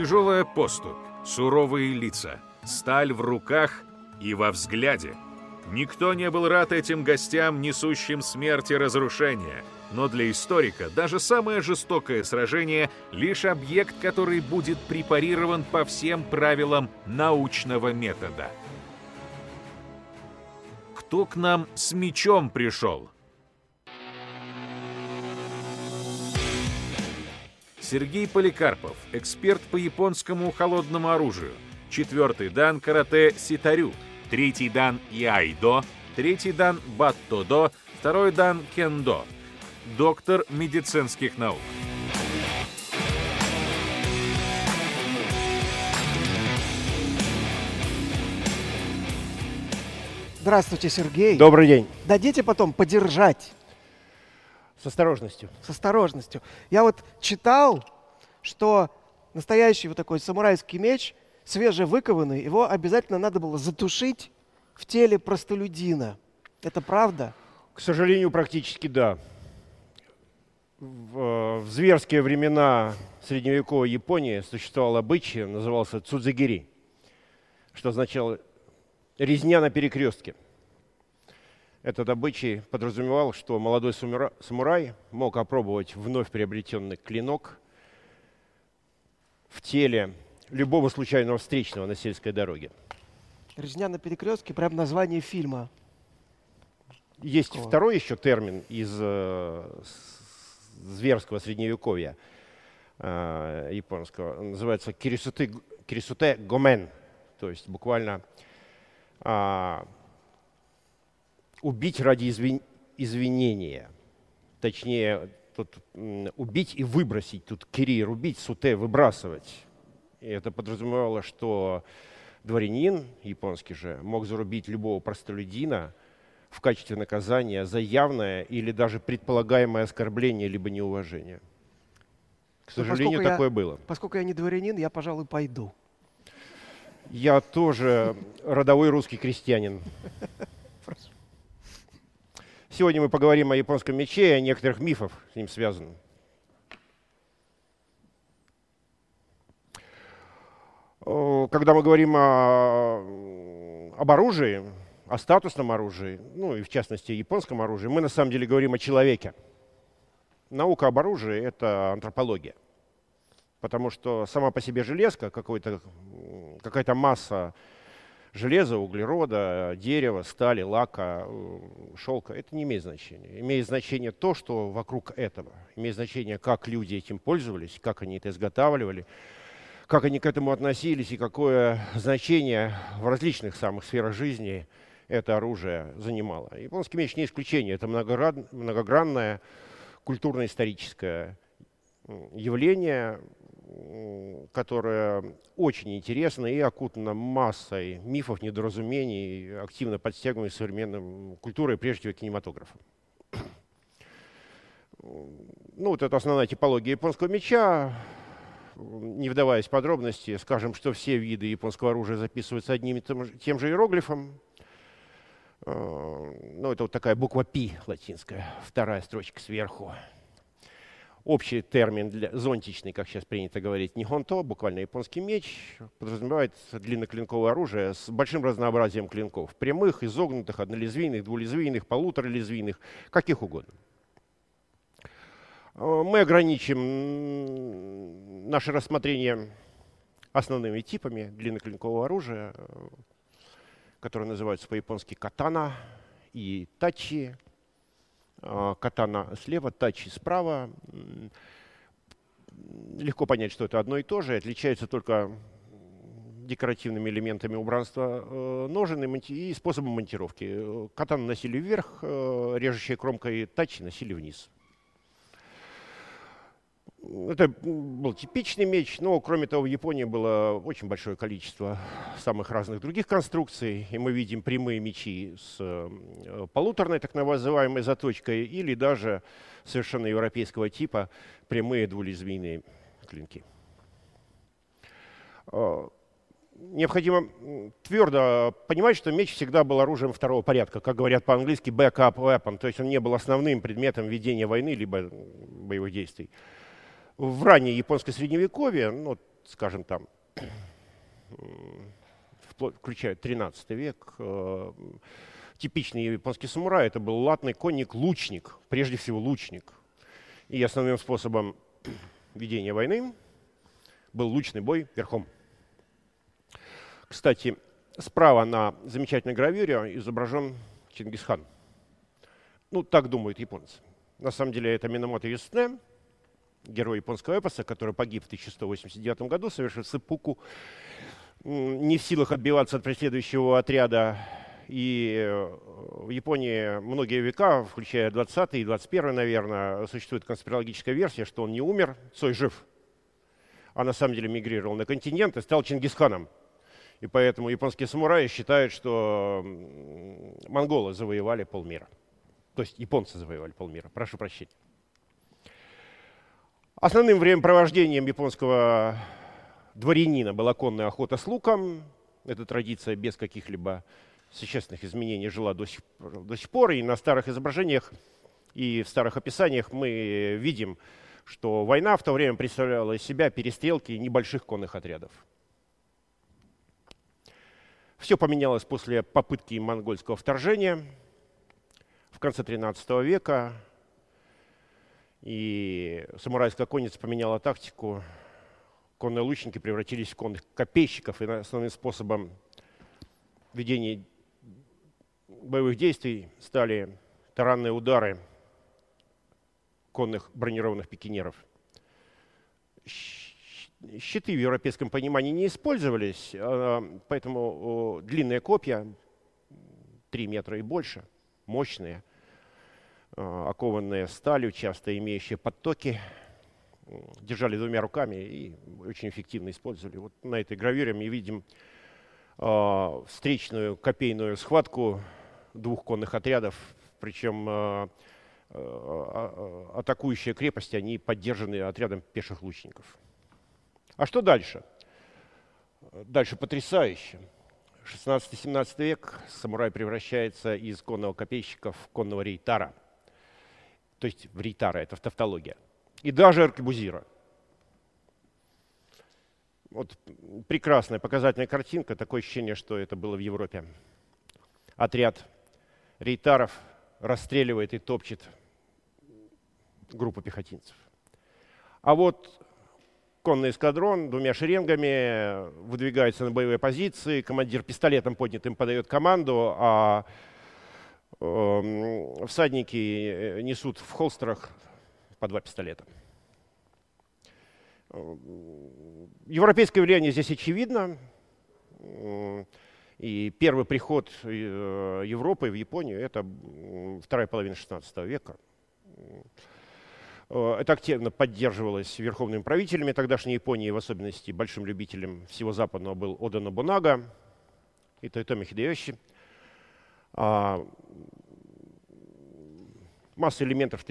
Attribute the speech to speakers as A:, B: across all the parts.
A: Тяжелая поступь, суровые лица, сталь в руках и во взгляде. Никто не был рад этим гостям, несущим смерть и разрушение. Но для историка даже самое жестокое сражение — лишь объект, который будет препарирован по всем правилам научного метода. Кто к нам с мечом пришел? Сергей Поликарпов, эксперт по японскому холодному оружию. Четвертый дан карате ситарю, третий дан яйдо, третий дан баттодо, второй дан кендо. Доктор медицинских наук.
B: Здравствуйте, Сергей.
C: Добрый день.
B: Дадите потом подержать
C: С осторожностью.
B: с осторожностью. Я вот читал, что настоящий вот такой самурайский меч, свежевыкованный, его обязательно надо было затушить в теле простолюдина. Это правда?
C: К сожалению, практически да. В, э, в зверские времена средневековой Японии существовал обычай, назывался цудзагири, что означало резня на перекрестке. Этот обычай подразумевал, что молодой самура- самурай мог опробовать вновь приобретенный клинок в теле любого случайного встречного на сельской дороге.
B: Резня на перекрестке, прям название фильма.
C: Есть
B: Какого?
C: второй еще термин из э, зверского средневековья э, японского. Он называется кирисуте, кирисуте гомен. То есть буквально а, убить ради извин- извинения. Точнее, тут убить и выбросить. Тут кири рубить, суте выбрасывать. И это подразумевало, что дворянин, японский же, мог зарубить любого простолюдина в качестве наказания за явное или даже предполагаемое оскорбление либо неуважение. К
B: Ну,
C: сожалению,
B: поскольку я-
C: такое было.
B: Поскольку я не дворянин, я, пожалуй, пойду.
C: Я тоже родовой русский крестьянин. Сегодня мы поговорим о японском мече и о некоторых мифах с ним связанных. Когда мы говорим о, об оружии, о статусном оружии, ну и в частности японском оружии, мы на самом деле говорим о человеке. Наука об оружии – это антропология. Потому что сама по себе железка, какая-то масса железа, углерода, дерева, стали, лака, э, шелка, это не имеет значения. Имеет значение то, что вокруг этого. Имеет значение, как люди этим пользовались, как они это изготавливали, как они к этому относились и какое значение в различных самых сферах жизни это оружие занимало. Японский меч не исключение. Это многогранное культурно-историческое явление, м, которое очень интересно и окутано массой мифов, недоразумений, активно подстегиваемой современной культурой, прежде всего кинематографом. Ну, вот это основная типология японского меча. Не вдаваясь в подробности, скажем, что все виды японского оружия записываются одним и тем же, тем же иероглифом. Э, Ну, это вот такая буква «пи» латинская, вторая строчка сверху. Общий термин для зонтичный, как сейчас принято говорить, нихонто, буквально японский меч, подразумевает длинноклинковое оружие с большим разнообразием клинков. Прямых, изогнутых, однолезвийных, двулезвийных, полуторалезвийных, каких угодно. Э, Мы ограничим наше рассмотрение основными типами длинноклинкового оружия, э, которые называются по-японски катана и тачи. Э, Катана слева, тачи справа. Легко понять, что это одно и то же. Отличается только декоративными элементами убранства э, ножен и, способом монтировки. Э, Катану носили вверх, режущей кромкой тачи носили вниз. Это был типичный меч, но кроме того в Японии было очень большое количество самых разных других конструкций. И мы видим прямые мечи с э, полуторной так называемой заточкой или даже совершенно европейского типа прямые двулезвийные клинки. Э, Необходимо твердо понимать, что меч всегда был оружием второго порядка, как говорят по-английски backup weapon, то есть он не был основным предметом ведения войны либо боевых действий в раннее японское средневековье, ну, скажем, там, включая 13 век, э, типичный японский самурай это был латный конник-лучник, прежде всего лучник. И основным способом ведения войны был лучный бой верхом. Кстати, справа на замечательной гравюре изображен Чингисхан. Ну, так думают японцы. На самом деле это Минамото Юсне, герой японского эпоса, который погиб в 1189 году, совершив сыпуку, не в силах отбиваться от преследующего отряда. И э, в Японии многие века, включая 20 и 21, наверное, существует конспирологическая версия, что он не умер, Цой жив, а на самом деле мигрировал на континент и стал Чингисханом. И поэтому японские самураи считают, что монголы завоевали полмира. То есть японцы завоевали полмира. Прошу прощения. Основным времяпровождением японского дворянина была конная охота с луком. Эта традиция без каких-либо существенных изменений жила до сих, до сих пор. И на старых изображениях и в старых описаниях мы видим, что война в то время представляла из себя перестрелки небольших конных отрядов. Все поменялось после попытки монгольского вторжения в конце XIII века. И самурайская конница поменяла тактику. Конные лучники превратились в конных копейщиков. И основным способом ведения боевых действий стали таранные удары конных бронированных пикинеров. Щиты в европейском понимании не использовались, а, поэтому длинные копья, 3 метра и больше, мощные, окованные сталью, часто имеющие подтоки, держали двумя руками и очень эффективно использовали. Вот на этой гравюре мы видим а, встречную копейную схватку двух конных отрядов, причем атакующие крепости, они поддержаны отрядом пеших лучников. А что дальше? Дальше потрясающе. 16-17 век самурай превращается из конного копейщика в конного рейтара. То есть в рейтара, это тавтология. И даже аркебузира. Вот прекрасная показательная картинка, такое ощущение, что это было в Европе. Отряд рейтаров расстреливает и топчет группу пехотинцев. А вот конный эскадрон двумя шеренгами выдвигается на боевые позиции, командир пистолетом поднятым подает команду, а всадники несут в холстерах по два пистолета. Европейское влияние здесь очевидно. И первый приход э, Европы в Японию – это вторая половина XVI века. Э, это активно поддерживалось верховными правителями тогдашней Японии, в особенности большим любителем всего западного был Ода Нобунага и Тойтоми Хидеёши. А, масса элементов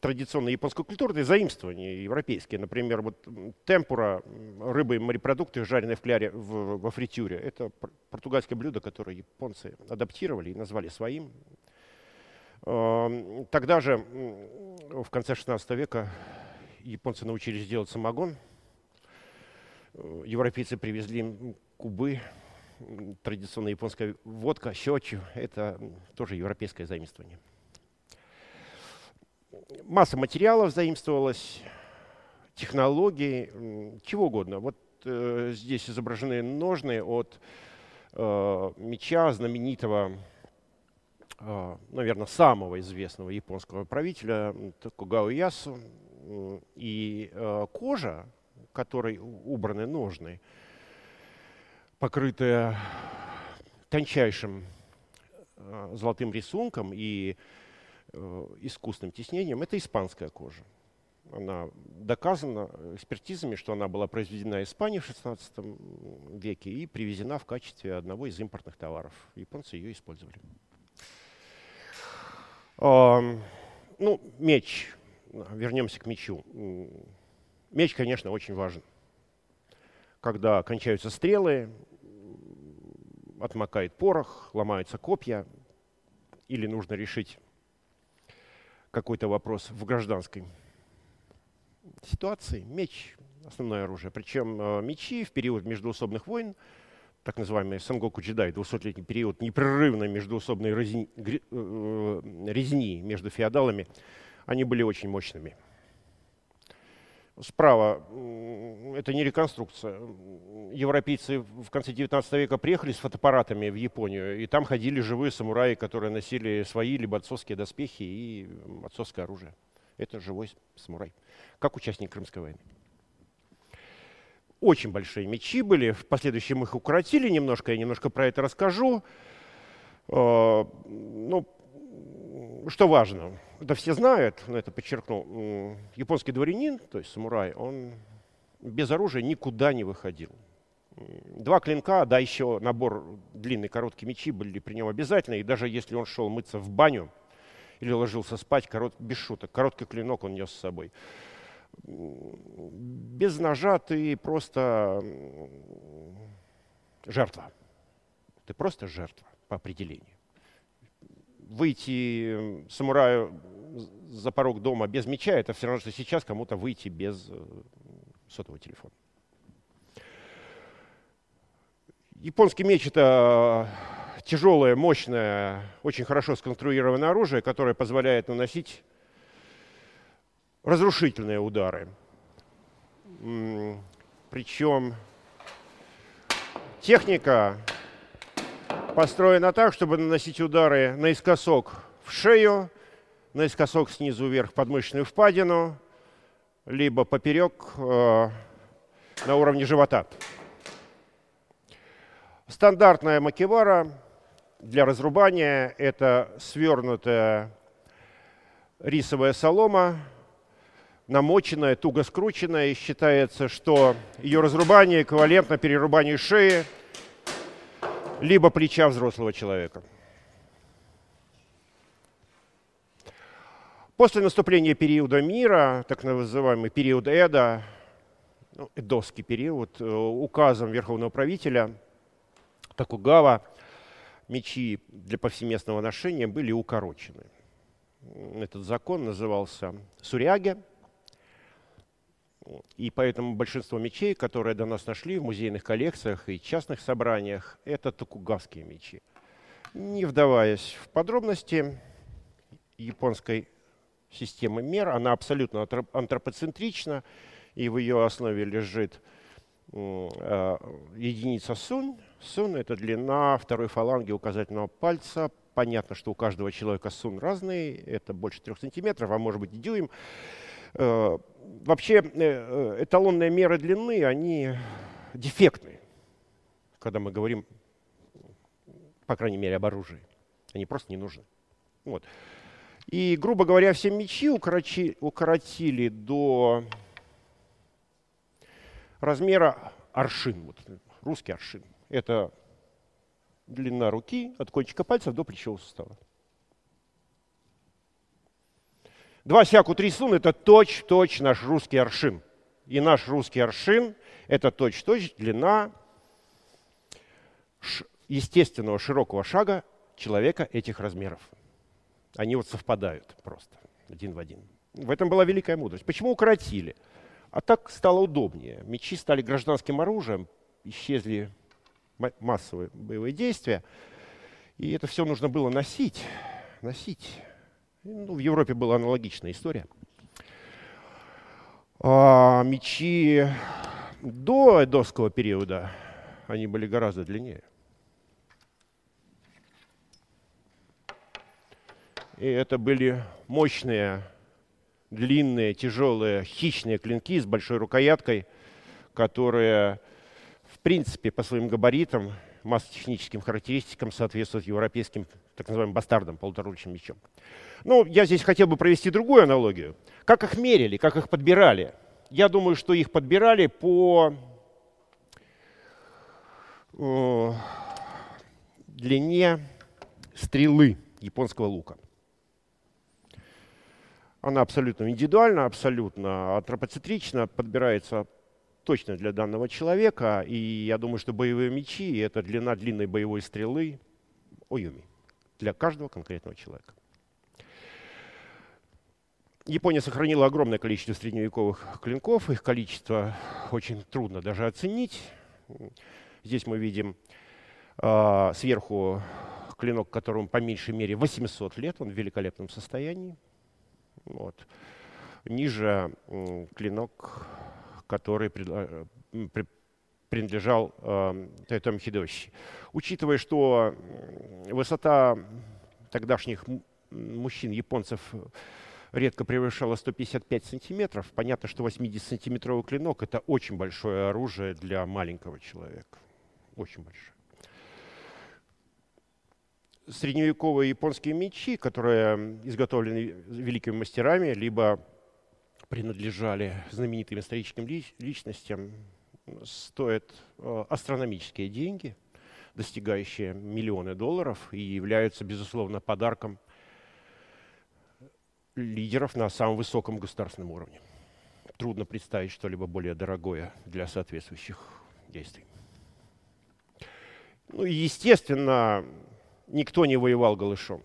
C: традиционной японской культуры, заимствования европейские. Например, вот темпура, рыба и морепродукты, жареные в кляре в, во фритюре. Это португальское блюдо, которое японцы адаптировали и назвали своим. Эм, тогда же, в конце 16 века, японцы научились делать самогон. Э, европейцы привезли кубы, традиционная японская водка, щечу. Это тоже европейское заимствование. Масса материалов заимствовалась, технологий, чего угодно. Вот э, здесь изображены ножны от э, меча знаменитого а, наверное, самого известного японского правителя Токугао Ясу. И а, кожа, которой убраны ножны, покрытая тончайшим а, золотым рисунком и искусным тиснением, это испанская кожа. Она доказана экспертизами, что она была произведена в Испании в XVI веке и привезена в качестве одного из импортных товаров. Японцы ее использовали. Ну, меч. Вернемся к мечу. Меч, конечно, очень важен. Когда кончаются стрелы, отмокает порох, ломаются копья, или нужно решить какой-то вопрос в гражданской ситуации, меч основное оружие. Причем э, мечи в период междуусобных войн, так называемый Сангоку Джедай, 200-летний период непрерывной междуусобной резни, э, резни между феодалами, они были очень мощными. Справа, это не реконструкция. Европейцы в конце 19 века приехали с фотоаппаратами в Японию, и там ходили живые самураи, которые носили свои либо отцовские доспехи и отцовское оружие. Это живой самурай, как участник Крымской войны. Очень большие мечи были, в последующем их укоротили немножко, я немножко про это расскажу. А, ну, что важно, это все знают, но это подчеркнул, японский дворянин, то есть самурай, он без оружия никуда не выходил. Два клинка, да, еще набор длинные короткие мечи были при нем обязательно, и даже если он шел мыться в баню или ложился спать, корот, без шуток, короткий клинок он нес с собой. Без ножа ты просто жертва. Ты просто жертва по определению выйти самураю за порог дома без меча, это все равно, что сейчас кому-то выйти без э, сотового телефона. Японский меч – это тяжелое, мощное, очень хорошо сконструированное оружие, которое позволяет наносить разрушительные удары. Причем техника построена так, чтобы наносить удары наискосок в шею, наискосок снизу вверх подмышечную впадину, либо поперек э, на уровне живота. Стандартная макевара для разрубания – это свернутая рисовая солома, намоченная, туго скрученная. И считается, что ее разрубание эквивалентно перерубанию шеи – либо плеча взрослого человека. После наступления периода мира, так называемый период Эда, ну, эдовский период, э, указом верховного правителя Такугава мечи для повсеместного ношения были укорочены. Этот закон назывался Суряге – и поэтому большинство мечей, которые до нас нашли в музейных коллекциях и частных собраниях, это токугавские мечи. Не вдаваясь в подробности японской системы мер, она абсолютно антропоцентрична, и в ее основе лежит э, единица сун. Сун – это длина второй фаланги указательного пальца. Понятно, что у каждого человека сун разный, это больше трех сантиметров, а может быть и дюйм. Вообще э, э, эталонные меры длины, они дефектны, когда мы говорим, по крайней мере, об оружии. Они просто не нужны. Вот. И, грубо говоря, все мечи укорочи, укоротили до размера аршин, вот, русский аршин. Это длина руки от кончика пальцев до плечевого сустава. Два сяку три сун – это точь-точь наш русский аршин. И наш русский аршин – это точь-точь длина естественного широкого шага человека этих размеров. Они вот совпадают просто один в один. В этом была великая мудрость. Почему укоротили? А так стало удобнее. Мечи стали гражданским оружием, исчезли массовые боевые действия. И это все нужно было носить, носить. Ну, в Европе была аналогичная история. А мечи до эдовского периода, они были гораздо длиннее. И это были мощные, длинные, тяжелые, хищные клинки с большой рукояткой, которые, в принципе, по своим габаритам, массотехническим характеристикам соответствуют европейским так называемым бастардам, полуторучным мечом. Ну, я здесь хотел бы провести другую аналогию. Как их мерили, как их подбирали? Я думаю, что их подбирали по э, длине стрелы японского лука. Она абсолютно индивидуальна, абсолютно антропоцентрична, подбирается точно для данного человека. И я думаю, что боевые мечи – это длина длинной боевой стрелы Оюми для каждого конкретного человека. Япония сохранила огромное количество средневековых клинков. Их количество очень трудно даже оценить. Здесь мы видим э, сверху клинок, которому по меньшей мере 800 лет. Он в великолепном состоянии. Вот. Ниже э, клинок, который э, при, принадлежал э, Тайтоми Хидоши. Учитывая, что высота тогдашних мужчин, японцев, редко превышала 155 сантиметров. Понятно, что 80-сантиметровый клинок – это очень большое оружие для маленького человека. Очень большое. Средневековые японские мечи, которые изготовлены великими мастерами, либо принадлежали знаменитым историческим личностям, стоят э, астрономические деньги, достигающие миллионы долларов, и являются, безусловно, подарком лидеров на самом высоком государственном уровне. Трудно представить что-либо более дорогое для соответствующих действий. Ну и, естественно, никто не воевал голышом.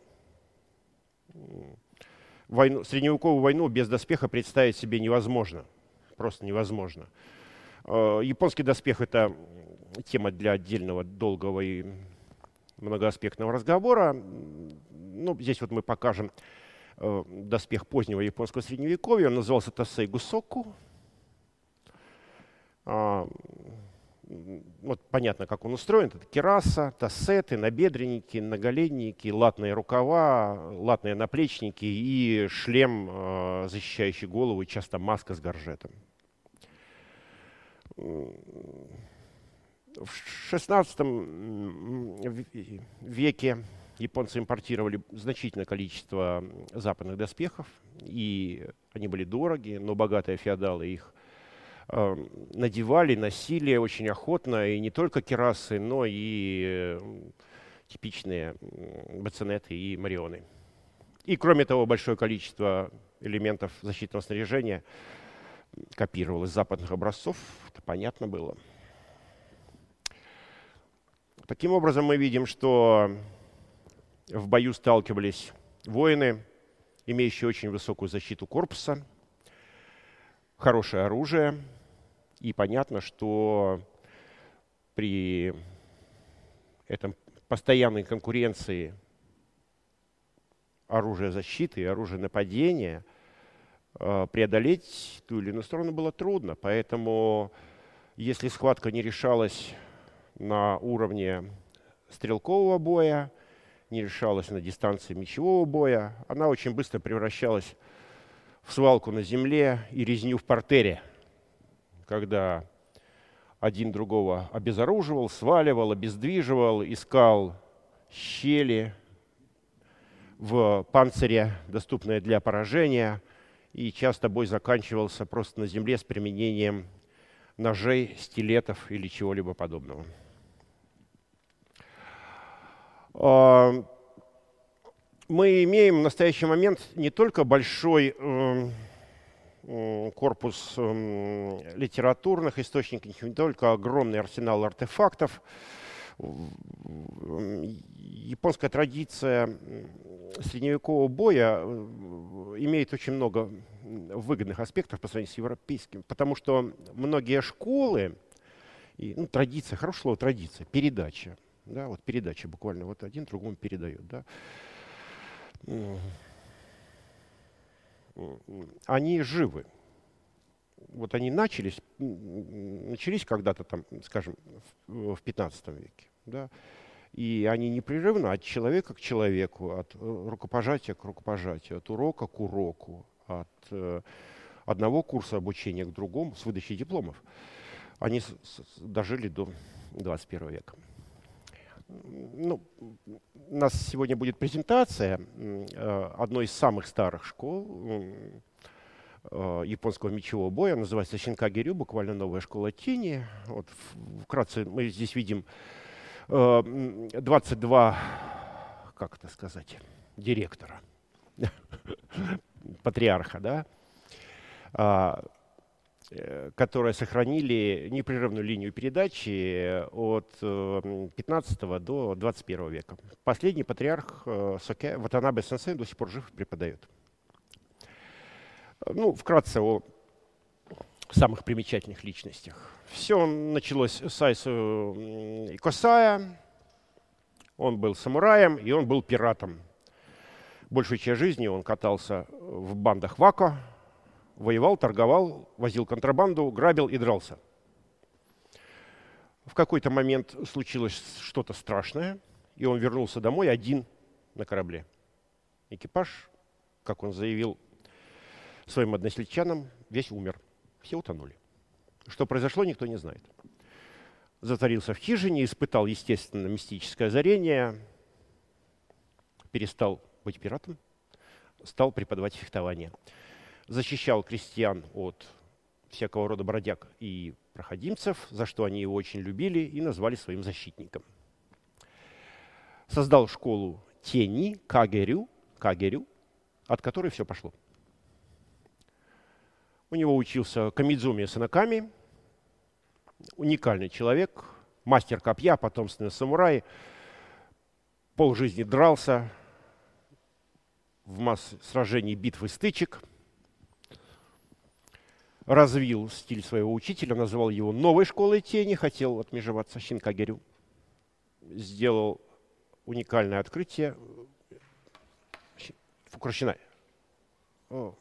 C: Войну, средневековую войну без доспеха представить себе невозможно. Просто невозможно. Э, японский доспех – это тема для отдельного долгого и многоаспектного разговора. Ну, здесь вот мы покажем Э, доспех позднего японского средневековья. Он назывался Тасей Гусоку. Вот понятно, как он устроен. Это кераса, тассеты, набедренники, наголенники, латные рукава, латные наплечники и шлем, э, защищающий голову, и часто маска с горжетом. В XVI веке японцы импортировали значительное количество западных доспехов, и они были дороги, но богатые феодалы их надевали, носили очень охотно, и не только керасы, но и э, типичные бацинеты и марионы. И кроме того, большое количество элементов защитного снаряжения копировалось из западных образцов, это понятно было. Таким образом, мы видим, что в бою сталкивались воины, имеющие очень высокую защиту корпуса, хорошее оружие. И понятно, что при этом постоянной конкуренции оружия защиты и оружия нападения э, преодолеть ту или иную сторону было трудно. Поэтому если схватка не решалась на уровне стрелкового боя, не решалась на дистанции мечевого боя. Она очень быстро превращалась в свалку на земле и резню в портере, когда один другого обезоруживал, сваливал, обездвиживал, искал щели в панцире, доступные для поражения, и часто бой заканчивался просто на земле с применением ножей, стилетов или чего-либо подобного. А, мы имеем в настоящий момент не только большой эм, корпус эм, литературных источников, не только огромный арсенал артефактов. Японская традиция средневекового боя э, имеет очень много выгодных аспектов по сравнению с европейским, потому что многие школы, и, ну, традиция, хорошее слово традиция, передача, да, вот передача буквально, вот один другому передает, да. Они живы. Вот они начались, начались когда-то там, скажем, в 15 веке, да, и они непрерывно от человека к человеку, от э, рукопожатия к рукопожатию, от урока к уроку, от э, одного курса обучения к другому с выдачей дипломов. Они дожили до 21 века ну, у нас сегодня будет презентация э, одной из самых старых школ э, японского мечевого боя, называется Шинкагирю, буквально новая школа тени. Вот вкратце мы здесь видим 22, э, как это сказать, директора, патриарха, да, а, которые сохранили непрерывную линию передачи от 15 э, до 21 века. Последний патриарх э, Соке Ватанабе Сенсей до сих пор жив и преподает. Ну, вкратце о самых примечательных личностях. Все началось с Айсу Икосая. Он был самураем, и он был пиратом. Большую часть жизни он катался в бандах Вако, воевал, торговал, возил контрабанду, грабил и дрался. В какой-то момент случилось что-то страшное, и он вернулся домой один на корабле. Экипаж, как он заявил своим односельчанам, весь умер. Все утонули. Что произошло, никто не знает. Затворился в хижине, испытал, естественно, мистическое озарение, перестал быть пиратом, стал преподавать фехтование. Защищал крестьян от всякого рода бродяг и проходимцев, за что они его очень любили и назвали своим защитником. Создал школу тени Кагерю, Кагерю, от которой все пошло. У него учился Камидзуми Санаками, уникальный человек, мастер копья, потомственный самурай, полжизни дрался, в массе сражений, битв и стычек – развил стиль своего учителя, называл его новой школой тени, хотел отмежеваться Шинкагерю. Сделал уникальное открытие. Фукурашинай. О,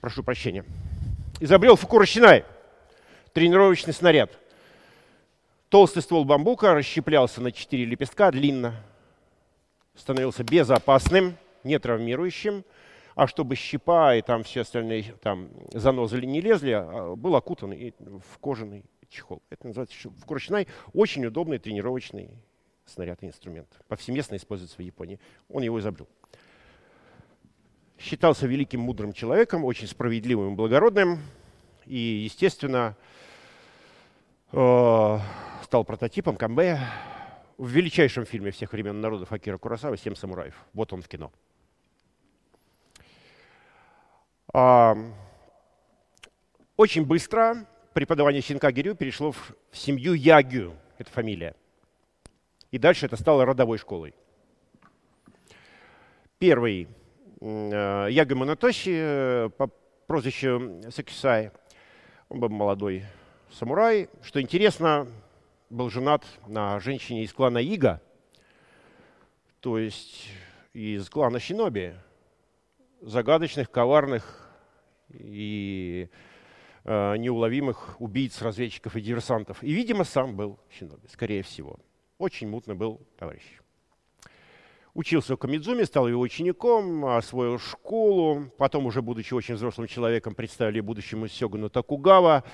C: Прошу прощения. Изобрел Фукурашинай. Тренировочный снаряд. Толстый ствол бамбука расщеплялся на четыре лепестка длинно. Становился безопасным не травмирующим, а чтобы щипа и там все остальные там, занозы не лезли, а был окутан в кожаный чехол. Это называется вкручной, очень удобный тренировочный снаряд и инструмент. Повсеместно используется в Японии. Он его изобрел. Считался великим мудрым человеком, очень справедливым и благородным. И, естественно, э, стал прототипом Камбе в величайшем фильме всех времен народов Акира Курасава «Семь самураев». Вот он в кино. Очень быстро преподавание щенка Гирю перешло в семью Ягю, это фамилия. И дальше это стало родовой школой. Первый э, Ягу Монотоши э, по прозвищу Сакисай, он был молодой самурай. Что интересно, был женат на женщине из клана Ига, то есть из клана Шиноби, загадочных, коварных и э, неуловимых убийц, разведчиков и диверсантов. И, видимо, сам был Шиноби, скорее всего. Очень мутно был товарищ. Учился в Камидзуме, стал его учеником, освоил школу. Потом, уже будучи очень взрослым человеком, представили будущему сёгуну Такугава.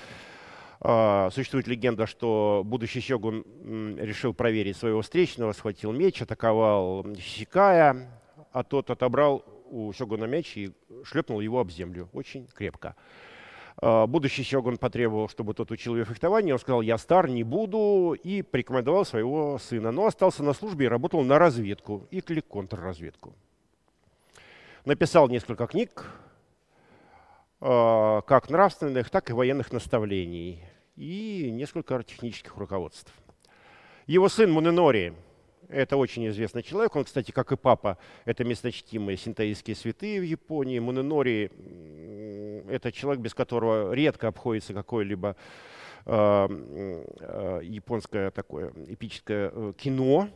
C: Uh, существует легенда, что будущий сёгун решил проверить своего встречного, схватил меч, атаковал Сикая, а тот отобрал у Сёгуна меч и шлепнул его об землю очень крепко. А, будущий Сёгун потребовал, чтобы тот учил ее фехтованию. Он сказал, я стар, не буду, и порекомендовал своего сына. Но остался на службе и работал на разведку, и контрразведку. Написал несколько книг, а, как нравственных, так и военных наставлений, и несколько технических руководств. Его сын Муненори – это очень известный человек. Он, кстати, как и папа, это местночтимые синтаистские святые в Японии. Муненори – это человек, без которого редко обходится какое-либо э, э, японское такое эпическое э, кино,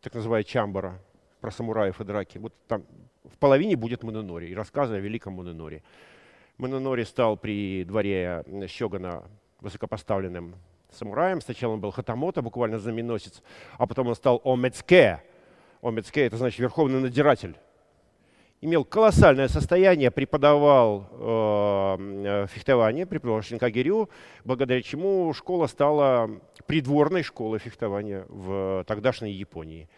C: так называемое Чамбара, про самураев и драки. Вот там в половине будет Муненори и рассказы о великом Муненори. Муненори стал при дворе Щегана высокопоставленным самураем. Сначала он был хатамото, буквально знаменосец, а потом он стал омецке. Омецке – это значит верховный надзиратель. Имел колоссальное состояние, преподавал э, фехтование, преподавал шинкагирю, благодаря чему школа стала придворной школой фехтования в тогдашней Японии.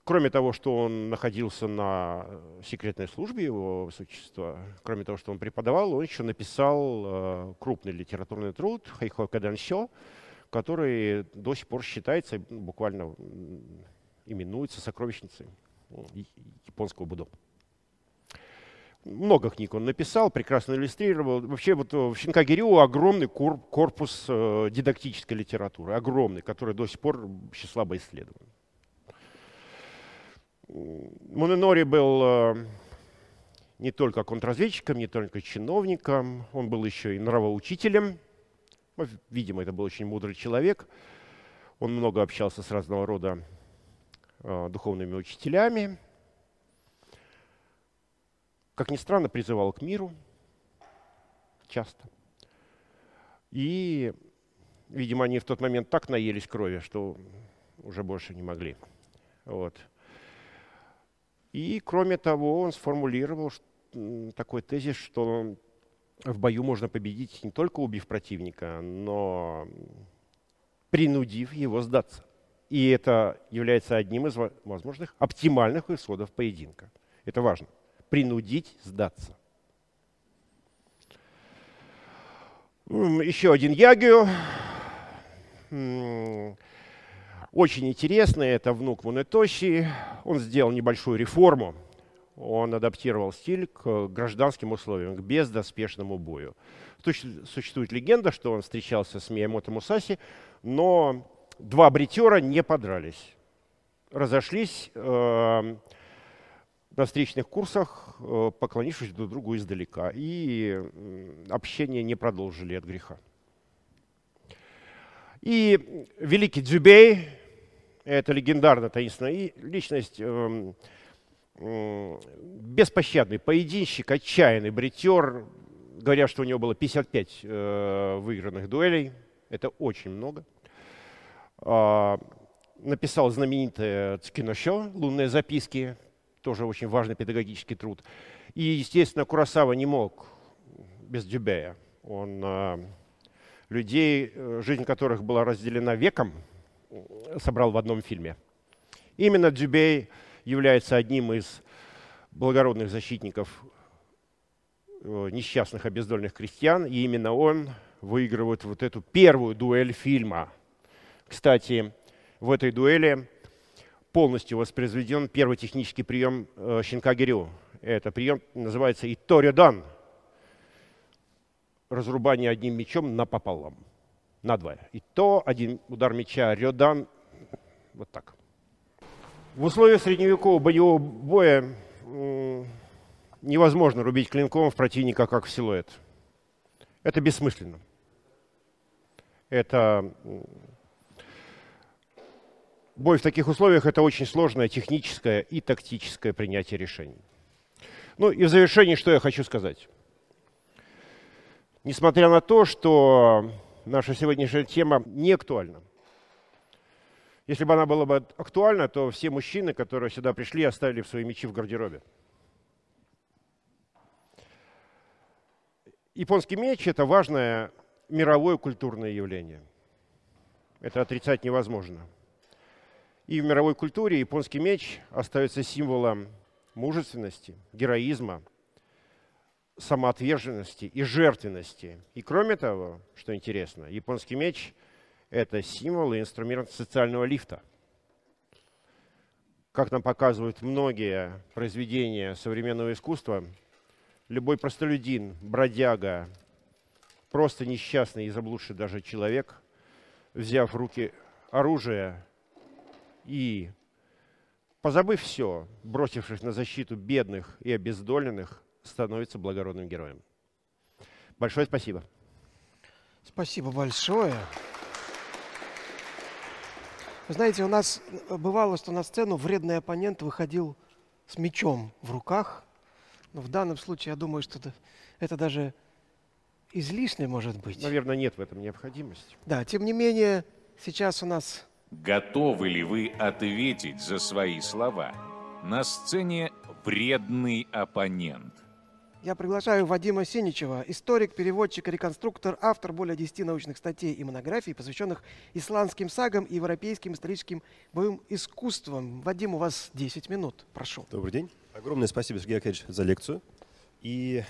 C: Э, кроме того, что он находился на э, секретной службе его высочества, кроме того, что он преподавал, он еще написал э, крупный литературный труд «Хайхо Кадансё», который до сих пор считается, буквально именуется сокровищницей японского будо. Много книг он написал, прекрасно иллюстрировал. Вообще вот в Шинкагирю огромный корпус дидактической литературы, огромный, который до сих пор слабо исследован. Моненори был не только контрразведчиком, не только чиновником, он был еще и нравоучителем. Видимо, это был очень мудрый человек. Он много общался с разного рода э, духовными учителями. Как ни странно, призывал к миру часто. И, видимо, они в тот момент так наелись крови, что уже больше не могли. Вот. И, кроме того, он сформулировал такой тезис, что в бою можно победить не только убив противника, но принудив его сдаться. И это является одним из возможных оптимальных исходов поединка. Это важно. Принудить сдаться. Еще один ягио. Очень интересный. Это внук Мунетоши. Он сделал небольшую реформу он адаптировал стиль к гражданским условиям, к бездоспешному бою. Существует легенда, что он встречался с Миямото Мусаси, но два бритера не подрались. Разошлись э, на встречных курсах, э, поклонившись друг другу издалека. И общение не продолжили от греха. И великий Дзюбей, это легендарная таинственная личность, э, беспощадный поединщик, отчаянный бритер. Говорят, что у него было 55 э, выигранных дуэлей. Это очень много. А, написал знаменитое Цкиношо «Лунные записки», тоже очень важный педагогический труд. И, естественно, Курасава не мог без Дюбея. Он а, людей, э, жизнь которых была разделена веком, собрал в одном фильме. Именно Дюбей является одним из благородных защитников э, несчастных обездольных крестьян, и именно он выигрывает вот эту первую дуэль фильма. Кстати, в этой дуэли полностью воспроизведен первый технический прием э, щенка Гирю. Это прием называется Иториодан. Разрубание одним мечом напополам, надвое. И то один удар меча, рёдан, вот так. В условиях средневекового боевого боя невозможно рубить клинком в противника как в силуэт. Это бессмысленно. Это бой в таких условиях это очень сложное техническое и тактическое принятие решений. Ну и в завершении, что я хочу сказать. Несмотря на то, что наша сегодняшняя тема не актуальна, если бы она была бы актуальна, то все мужчины, которые сюда пришли, оставили свои мечи в гардеробе. Японский меч – это важное мировое культурное явление. Это отрицать невозможно. И в мировой культуре японский меч остается символом мужественности, героизма, самоотверженности и жертвенности. И кроме того, что интересно, японский меч – это символ и инструмент социального лифта. Как нам показывают многие произведения современного искусства, любой простолюдин, бродяга, просто несчастный и заблудший даже человек, взяв в руки оружие и, позабыв все, бросившись на защиту бедных и обездоленных, становится благородным героем. Большое спасибо.
B: Спасибо большое. Вы знаете, у нас бывало, что на сцену вредный оппонент выходил с мечом в руках. Но в данном случае, я думаю, что это, это даже излишне может быть.
C: Наверное, нет в этом необходимости.
B: Да, тем не менее, сейчас у нас...
A: Готовы ли вы ответить за свои слова? На сцене вредный оппонент –
B: я приглашаю Вадима Сеничева, историк, переводчик, реконструктор, автор более 10 научных статей и монографий, посвященных исландским сагам и европейским историческим боевым искусствам. Вадим, у вас 10 минут, прошу.
D: Добрый день. Огромное спасибо, Сергей Аркадьевич, за лекцию. И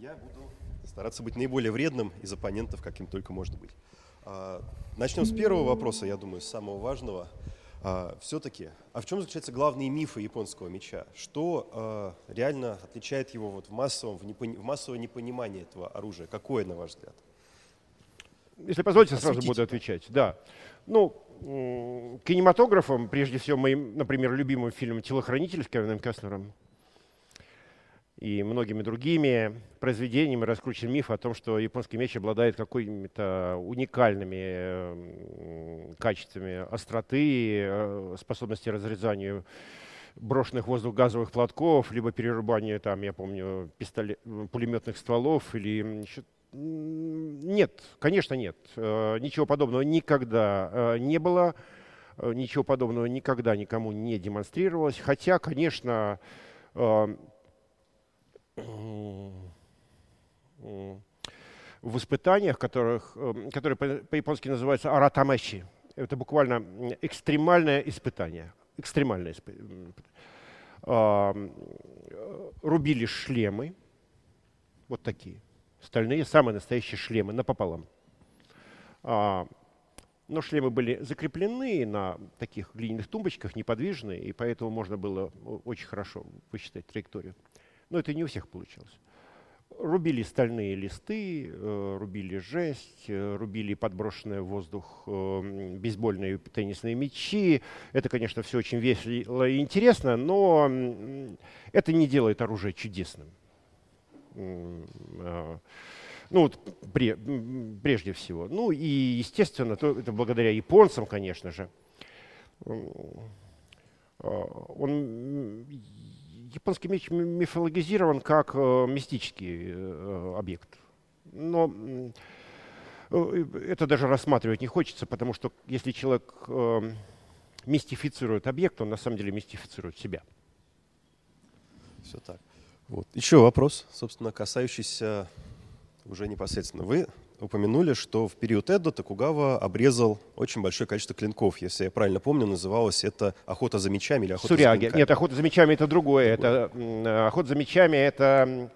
D: я буду стараться быть наиболее вредным из оппонентов, каким только может быть. А, начнем с первого вопроса, я думаю, с самого важного. А, все-таки, а в чем заключаются главные мифы японского меча? Что а, реально отличает его вот в, массовом, в, непони, в массовом непонимании этого оружия? Какое, на ваш взгляд?
C: Если позволите, сразу буду отвечать. Да. Ну, кинематографом, прежде всего, моим, например, любимым фильмом «Телохранитель» с Кевином Кестлером и многими другими произведениями раскручен миф о том, что японский меч обладает какими-то уникальными качествами остроты, э, способности разрезанию брошенных воздух-газовых платков, либо перерубанию, там, я помню, пистолет, пулеметных стволов или нет, конечно, нет. Э, ничего подобного никогда э, не было. Ничего подобного никогда никому не демонстрировалось. Хотя, конечно, в испытаниях, которых, которые по-японски называются аратамеши, это буквально экстремальное испытание. Экстремальное испытание. Рубили шлемы, вот такие Стальные, самые настоящие шлемы, напополам. А, но шлемы были закреплены на таких глиняных тумбочках, неподвижные, и поэтому можно было очень хорошо высчитать траекторию. Но это не у всех получилось. Рубили стальные листы, э, рубили жесть, э, рубили подброшенные в воздух э, бейсбольные теннисные мячи. Это, конечно, все очень весело и интересно, но это не делает оружие чудесным. А, ну, вот, прежде всего. Ну и, естественно, то, это благодаря японцам, конечно же. А, он, японский меч мифологизирован как э, мистический э, объект. Но э, это даже рассматривать не хочется, потому что если человек мистифицирует объект, он на самом деле мистифицирует себя.
D: Все так. Вот. Еще вопрос, собственно, касающийся уже непосредственно. Вы упомянули, что в период Эдо Токугава обрезал очень большое количество клинков. Если я правильно помню, называлось это охота за мечами или охота
C: Суряги.
D: за клинками.
C: Нет, охота за мечами это другое. другое. Это охота за мечами это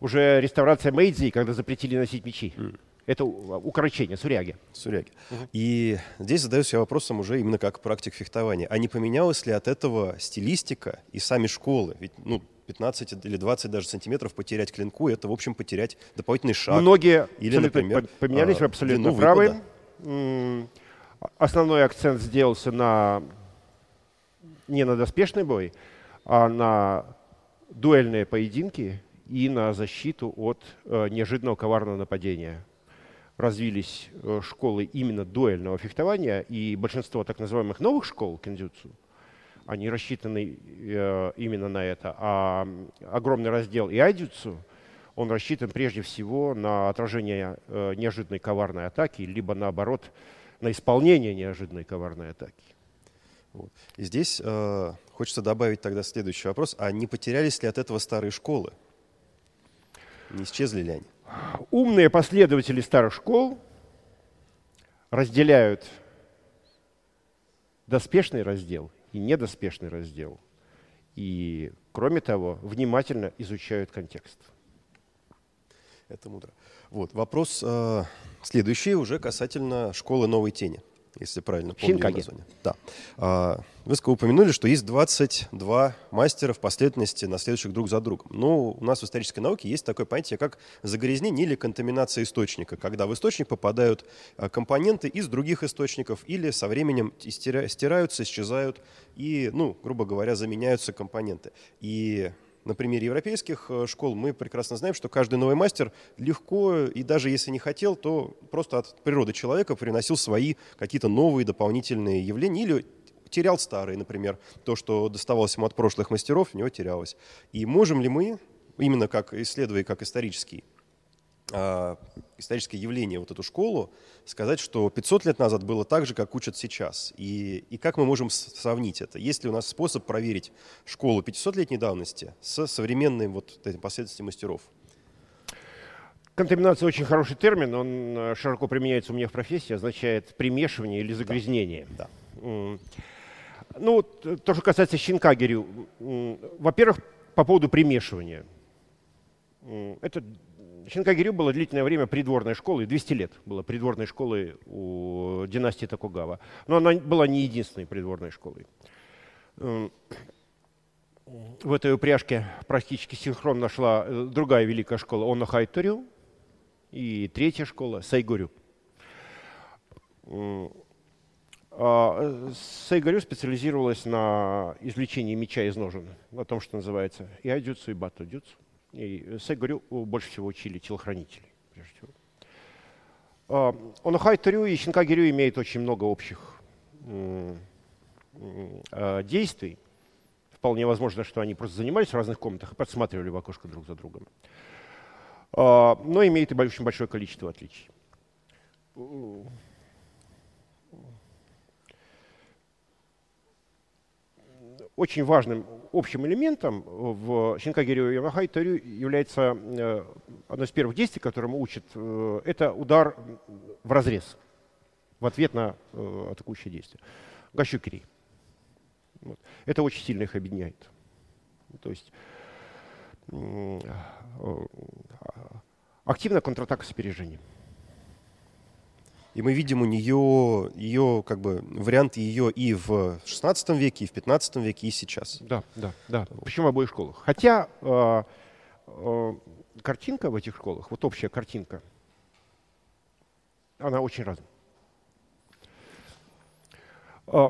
C: уже реставрация Мэйдзи, когда запретили носить мечи. Mm. Это укорочение, суряги.
D: Суряги. Угу. И здесь задаюсь я вопросом уже именно как практик фехтования. А не поменялась ли от этого стилистика и сами школы? Ведь, ну, 15 или 20 даже сантиметров потерять клинку, это, в общем, потерять дополнительный шаг.
C: Многие
D: или, например,
C: поменялись, вы абсолютно правы. Основной акцент сделался на не на доспешный бой, а на дуэльные поединки и на защиту от э, неожиданного коварного нападения. Развились э, школы именно дуэльного фехтования, и большинство так называемых новых школ кендзюцу – они рассчитаны э, именно на это. А огромный раздел и айдюцу, он рассчитан прежде всего на отражение э, неожиданной коварной атаки, либо наоборот, на исполнение неожиданной коварной атаки.
D: Вот. И здесь э, хочется добавить тогда следующий вопрос. А не потерялись ли от этого старые школы? Не исчезли ли они?
C: Умные последователи старых школ разделяют доспешный раздел и недоспешный раздел. И, кроме того, внимательно изучают контекст.
D: Это мудро. Вот, вопрос э, следующий уже касательно школы новой тени если правильно помню
C: Шинкаги. название.
D: Да. А, вы упомянули, что есть 22 мастера в последовательности, наследующих друг за другом. Но у нас в исторической науке есть такое понятие, как загрязнение или контаминация источника, когда в источник попадают а, компоненты из других источников или со временем стираются, исчезают и, ну, грубо говоря, заменяются компоненты. И на примере европейских э, школ мы прекрасно знаем, что каждый новый мастер легко, и даже если не хотел, то просто от природы человека приносил свои какие-то новые дополнительные явления или терял старые, например, то, что доставалось ему от прошлых мастеров, у него терялось. И можем ли мы, именно как исследуя как исторический историческое явление, вот эту школу, сказать, что 500 лет назад было так же, как учат сейчас. И, и как мы можем сравнить это? Есть ли у нас способ проверить школу 500-летней давности с современным вот этим последовательностью мастеров?
C: Контаминация очень хороший термин, он э, широко применяется у меня в профессии, означает примешивание или загрязнение.
D: Да.
C: да. Ну, то, что касается щенка, говорю, во-первых, по поводу примешивания. Это Шинкагирю было длительное время придворной школой, 200 лет было придворной школой у династии Токугава. Но она была не единственной придворной школой. Эм, в этой упряжке практически синхронно шла э, другая великая школа Онохайторю и третья школа Сайгорю. А Сайгорю специализировалась на извлечении меча из ножен, на том, что называется и айдюцу, и бату дюцу. И Сайгорю больше всего учили телохранителей, прежде всего. А, Онохай Торю и Шинкагирю имеют очень много общих а, действий. Вполне возможно, что они просто занимались в разных комнатах и подсматривали в окошко друг за другом. А, но имеет и очень большое количество отличий. Очень важным общим элементом в Шинкагирю и Ямахай Торю является э, одно из первых действий, которому учат, э, это удар в разрез в ответ на э, атакующее действие. Гащукири. Вот. Это очень сильно их объединяет. То есть активная контратака с опережением.
D: И мы видим у нее, ее как бы, вариант ее и в 16 веке, и в 15 веке, и сейчас.
C: Да, да, да. Причем в обоих школах. Хотя э, э, картинка в этих школах, вот общая картинка, она очень разная. Э,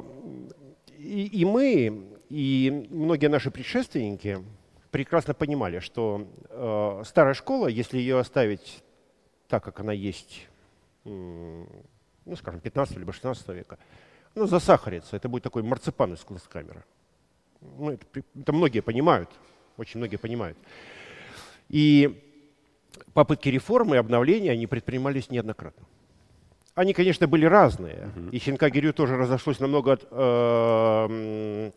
C: и, и мы, и многие наши предшественники прекрасно понимали, что э, старая школа, если ее оставить так, как она есть ну, скажем, 15 либо 16 века, ну, засахарится. Это будет такой марципан из класс-камеры. Ну, это, это многие понимают, очень многие понимают. И попытки реформы и обновления, они предпринимались неоднократно. Они, конечно, были разные. Uh-huh. И Синкагирю тоже разошлось намного от, Э,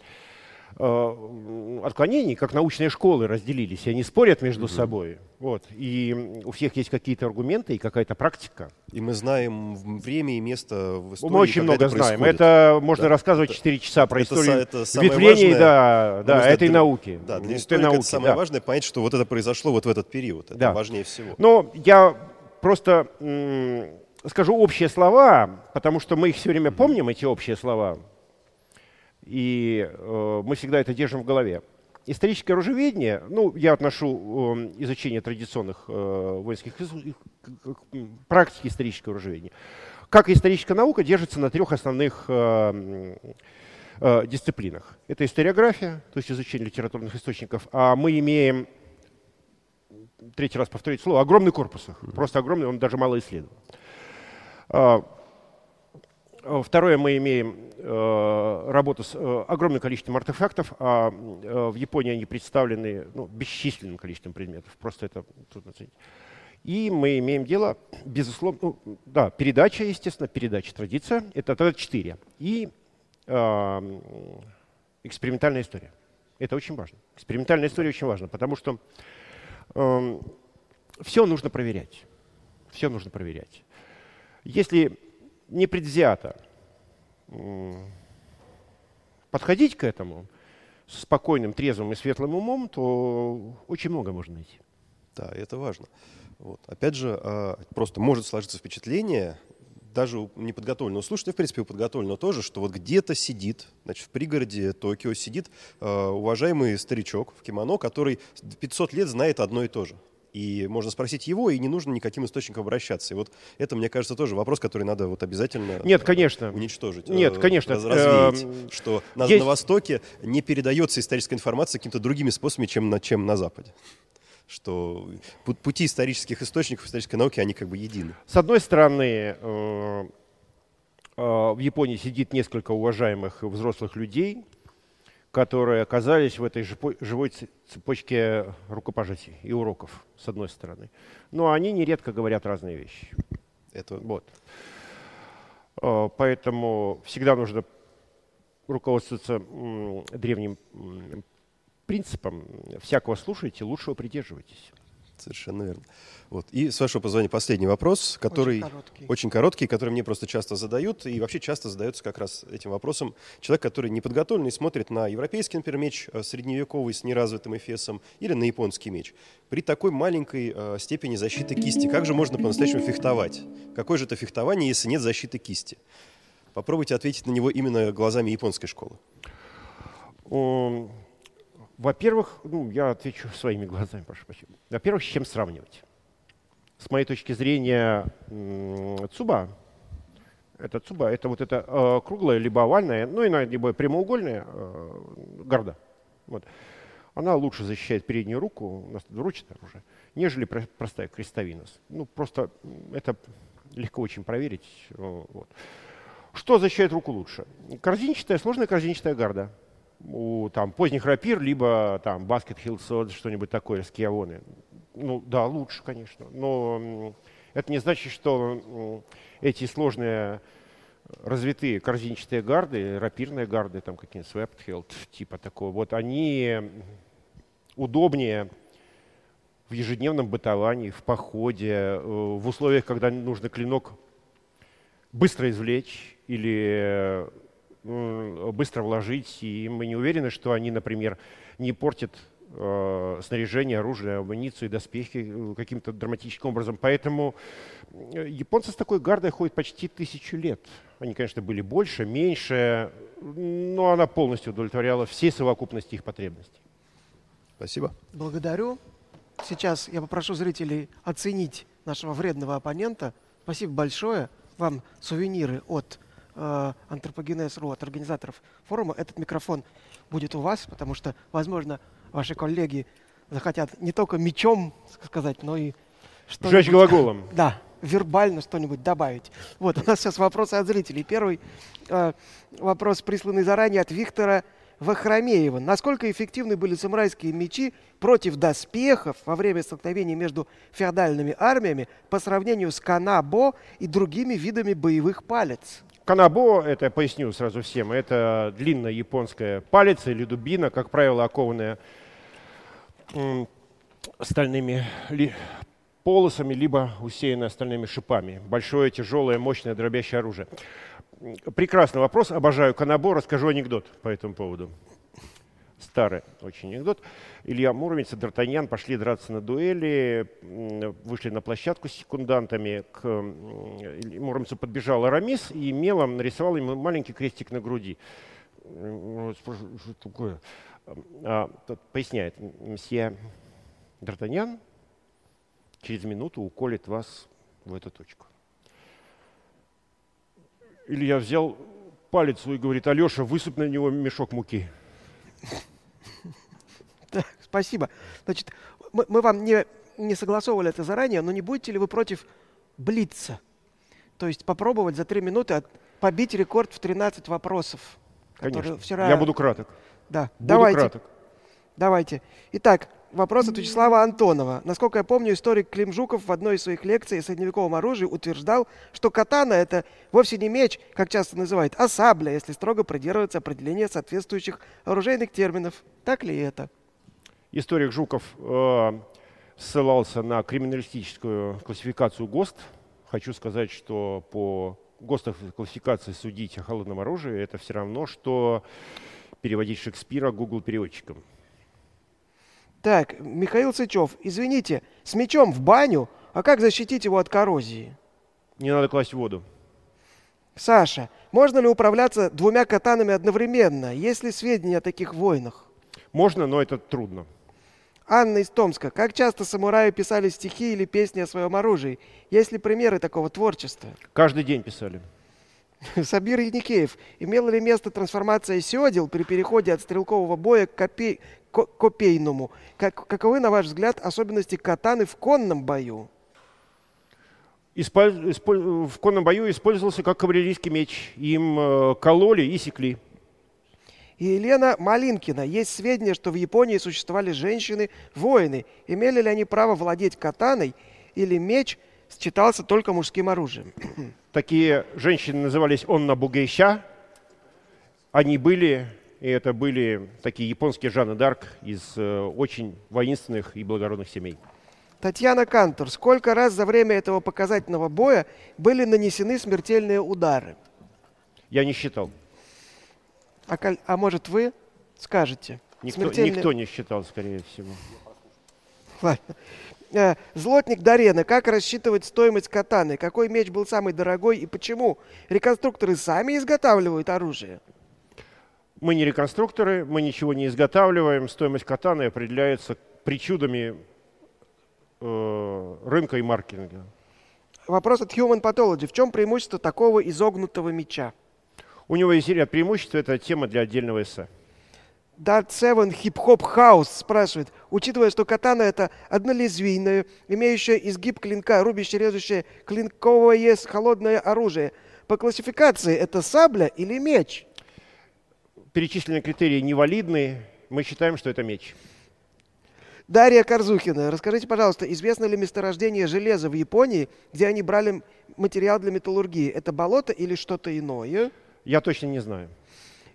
C: отклонений, как научные школы разделились, и они спорят между угу. собой. Вот. И у всех есть какие-то аргументы и какая-то практика.
D: И мы знаем время и место в истории,
C: Мы очень много это знаем. Это можно да. рассказывать 4 часа про это, историю это ветвлений да, да, этой
D: для,
C: науки.
D: Да, для истории науки, это самое да. важное понять, что вот это произошло вот в этот период. Это да. важнее всего.
C: Но я просто скажу общие слова, потому что мы их все время помним, эти общие слова. И э, мы всегда это держим в голове. Историческое оружеведение, ну, я отношу э, изучение традиционных э, воинских практики исторического оружеведения, как и историческая наука держится на трех основных э, э, дисциплинах. Это историография, то есть изучение литературных источников, а мы имеем, третий раз повторить слово, огромный корпус, просто огромный, он даже мало исследован. Э, второе, мы имеем э, работу с э, огромным количеством артефактов, а э, в Японии они представлены ну, бесчисленным количеством предметов. Просто это трудно оценить. И мы имеем дело, безусловно, ну, да, передача, естественно, передача, традиция, это тогда четыре. И э, экспериментальная история. Это очень важно. Экспериментальная история очень важна, потому что э, эм, все нужно проверять. Все нужно проверять. Если непредвзято подходить к этому с спокойным, трезвым и светлым умом, то очень много можно найти.
D: Да, это важно. Вот. Опять же, а, просто может сложиться впечатление, даже неподготовленного слушателя, в принципе, у подготовленного тоже, что вот где-то сидит, значит, в пригороде Токио сидит э, уважаемый старичок в кимоно, который 500 лет знает одно и то же. И можно спросить его, и не нужно никаким источникам обращаться. И вот это, мне кажется, тоже вопрос, который надо вот обязательно
C: Нет, конечно.
D: уничтожить.
C: Нет, э, конечно.
D: Развеять, эм, что на, Есть... на Востоке не передается историческая информация какими-то другими способами, чем на, чем на Западе что пути исторических источников исторической науки, они как бы едины.
C: С одной стороны, э, э, в Японии сидит несколько уважаемых взрослых людей, которые оказались в этой живой цепочке рукопожатий и уроков, с одной стороны. Но они нередко говорят разные вещи. Это... Вот. А, поэтому всегда нужно руководствоваться древним принципом «всякого слушайте, лучшего придерживайтесь».
D: Совершенно верно. Вот. И, с вашего позволения, последний вопрос, который
B: Очень короткий.
D: очень короткий, который мне просто часто задают, и вообще часто задается как раз этим вопросом. Человек, который неподготовленный, смотрит на европейский, например, меч э, средневековый с неразвитым эфесом или на японский меч. При такой маленькой э, степени защиты кисти, как же можно по-настоящему фехтовать? Какое же это фехтование, если нет защиты кисти? Попробуйте ответить на него именно глазами японской школы.
C: Ом, Во-первых, ну, я отвечу своими глазами, прошу прощения. Во-первых, с чем сравнивать? С моей точки зрения, цуба, это цуба, это вот это э, круглая, либо овальная, ну, иногда либо прямоугольная э, гарда. Вот. Она лучше защищает переднюю руку, у нас двуручное оружие, нежели про- простая крестовина. Ну, просто это легко очень проверить. э, Вот. Что защищает руку лучше? Корзинчатая, сложная корзинчатая гарда. У там, поздних рапир, либо там баскет хилсод, что-нибудь такое, скиавоны. Ну да, лучше, конечно. Но это не значит, что эти сложные развитые корзинчатые гарды, рапирные гарды, там какие-нибудь swept hilt, типа такого, вот они удобнее в ежедневном бытовании, в походе, э, в условиях, когда нужно клинок быстро извлечь или э, быстро вложить, и мы не уверены, что они, например, не портят э, снаряжение, оружие, амуницию и доспехи э, каким-то драматическим образом. Поэтому э, японцы с такой гардой ходят почти тысячу лет. Они, конечно, были больше, меньше, но она полностью удовлетворяла всей совокупности их потребностей.
D: Спасибо.
B: Благодарю. Сейчас я попрошу зрителей оценить нашего вредного оппонента. Спасибо большое. Вам сувениры от э, Anthropogenes.ru, от организаторов форума. Этот микрофон будет у вас, потому что, возможно, ваши коллеги захотят не только мечом сказать, но и что
C: Сжечь глаголом.
B: Да, вербально что-нибудь добавить. Вот, у нас сейчас вопросы от зрителей. Первый э, вопрос, присланный заранее от Виктора Вахромеева. Насколько эффективны были самурайские мечи против доспехов во время столкновений между феодальными армиями по сравнению с канабо и другими видами боевых палец?
C: Канабо, это я поясню сразу всем, это длинная японская палец или дубина, как правило, окованная стальными полосами, либо усеянная стальными шипами. Большое, тяжелое, мощное, дробящее оружие. Прекрасный вопрос, обожаю канабо, расскажу анекдот по этому поводу. Старый очень анекдот. Илья Муромец и Д'Артаньян пошли драться на дуэли, вышли на площадку с секундантами. К Муромцу подбежал Арамис и мелом нарисовал ему маленький крестик на груди. Спрашиваю, Что такое? А, тот поясняет, мсье Д'Артаньян через минуту уколет вас в эту точку. Илья взял палец и говорит, Алеша, высыпь на него мешок муки.
B: Спасибо. Значит, мы, мы вам не, не согласовывали это заранее, но не будете ли вы против блица? То есть попробовать за три минуты от- побить рекорд в 13 вопросов.
C: Конечно.
B: Вчера...
C: Я буду краток.
B: Да,
C: Буду
B: давайте.
C: краток.
B: Давайте. Итак, вопрос от Вячеслава Антонова. Насколько я помню, историк Клим Жуков в одной из своих лекций о средневековом оружии утверждал, что катана – это вовсе не меч, как часто называют, а сабля, если строго придерживаться определения соответствующих оружейных терминов. Так ли это?
C: Историк Жуков э, ссылался на криминалистическую классификацию ГОСТ. Хочу сказать, что по ГОСТовской классификации судить о холодном оружии – это все равно, что переводить Шекспира Google переводчиком.
B: Так, Михаил Сычев, извините, с мечом в баню, а как защитить его от коррозии?
C: Не надо класть в воду.
B: Саша, можно ли управляться двумя катанами одновременно? Есть ли сведения о таких войнах?
C: Можно, но это трудно.
B: Анна из Томска. Как часто самураи писали стихи или песни о своем оружии? Есть ли примеры такого творчества?
C: Каждый день писали.
B: Сабир Яникеев. Имела ли место трансформация седел при переходе от стрелкового боя к копей- ко- копейному? Как, каковы, на ваш взгляд, особенности катаны в конном бою?
C: Исполь- исполь- В конном бою использовался как кавалерийский меч. Им э, кололи и секли.
B: И Елена Малинкина. Есть сведения, что в Японии существовали женщины-воины. Имели ли они право владеть катаной или меч считался только мужским оружием?
C: Такие женщины назывались Онна Бугейща. Они были, и это были такие японские Жанны Дарк из э, очень воинственных и благородных семей.
B: Татьяна Кантор, сколько раз за время этого показательного боя были нанесены смертельные удары?
C: Я не считал.
B: А, а может вы скажете?
C: Никто,
B: Смертельные-
C: никто не считал, скорее всего.
B: Ладно. Э, Злотник Дарена. Как рассчитывать стоимость катаны? Какой меч был самый дорогой и почему? Реконструкторы сами изготавливают оружие.
C: Мы не реконструкторы, мы ничего не изготавливаем. Стоимость катаны определяется причудами э, рынка и маркетинга.
B: Вопрос от Human Pathology. В чем преимущество такого изогнутого меча?
C: У него есть ряд преимуществ, это тема для отдельного эссе.
B: Dart 7 Hip Hop House спрашивает, учитывая, что катана это однолезвийное, имеющее изгиб клинка, рубящее, режущее, клинковое холодное оружие, по классификации это сабля или меч?
C: Перечисленные критерии невалидны, мы считаем, что это меч.
B: Дарья Корзухина, расскажите, пожалуйста, известно ли месторождение железа в Японии, где они брали материал для металлургии? Это болото или что-то иное?
C: Я точно не знаю.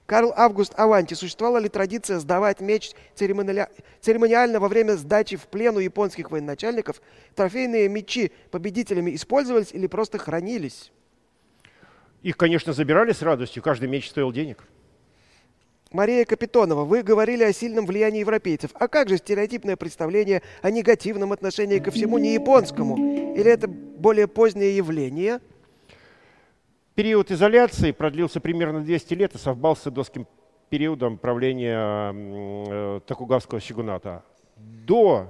B: Карл Август Аванти. Существовала ли традиция сдавать меч церемониаля- церемониально во время сдачи в плен у японских военачальников? Трофейные мечи победителями использовались или просто хранились?
C: Их, конечно, забирали с радостью, каждый меч стоил денег.
B: Мария Капитонова, вы говорили о сильном влиянии европейцев. А как же стереотипное представление о негативном отношении ко всему не японскому? Или это более позднее явление?
C: Период изоляции продлился примерно 200 лет и совпал с эдосским периодом правления э, Токугавского сигуната. До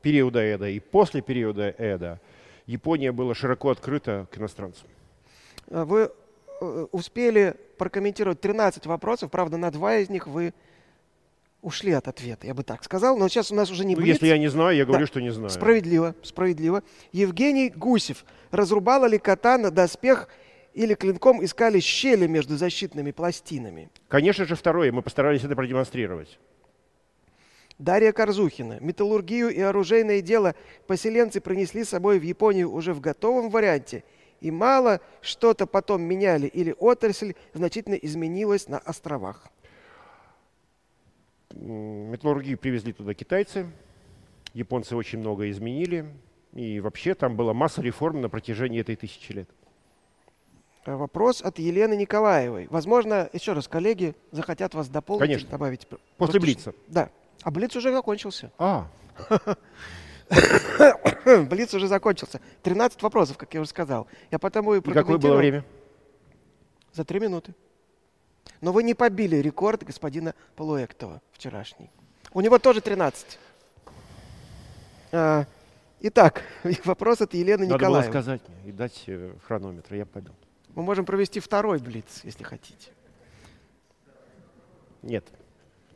C: периода Эда и после периода Эда Япония была широко открыта к иностранцам.
B: А Вы э, успели прокомментировать 13 вопросов, правда, на два из них вы ушли от ответа, я бы так сказал. Но сейчас у нас уже не
C: Ну,
B: блиц.
C: если я не знаю, я говорю,
B: Да.
C: что не знаю.
B: Справедливо, справедливо. Евгений Гусев. Разрубала ли катана доспех или клинком искали щели между защитными пластинами?
C: Конечно же, второе. Мы постарались это продемонстрировать.
B: Дарья Корзухина. Металлургию и оружейное дело поселенцы принесли с собой в Японию уже в готовом варианте. И мало что-то потом меняли или отрасль значительно изменилась на островах.
C: Металлургию привезли туда китайцы. Японцы очень много изменили. И вообще там была масса реформ на протяжении этой тысячи лет.
B: А Вопрос от Елены Николаевой. Возможно, еще раз коллеги захотят вас дополнить,
C: Конечно.
B: добавить.
C: После
B: Просто
C: Блица.
B: Да. А Блиц уже закончился.
C: А,
B: Блиц уже закончился. 13 вопросов, как я уже сказал. Я потому и
C: и какое было время?
B: За три минуты. Но вы не побили рекорд господина Полуэктова вчерашний. У него тоже 13. А, итак, вопрос от Елены
C: Надо было
B: Николаевой.
C: сказать мне и дать э, хронометр. Я побил.
B: Мы можем провести второй Блиц, если хотите.
C: Нет.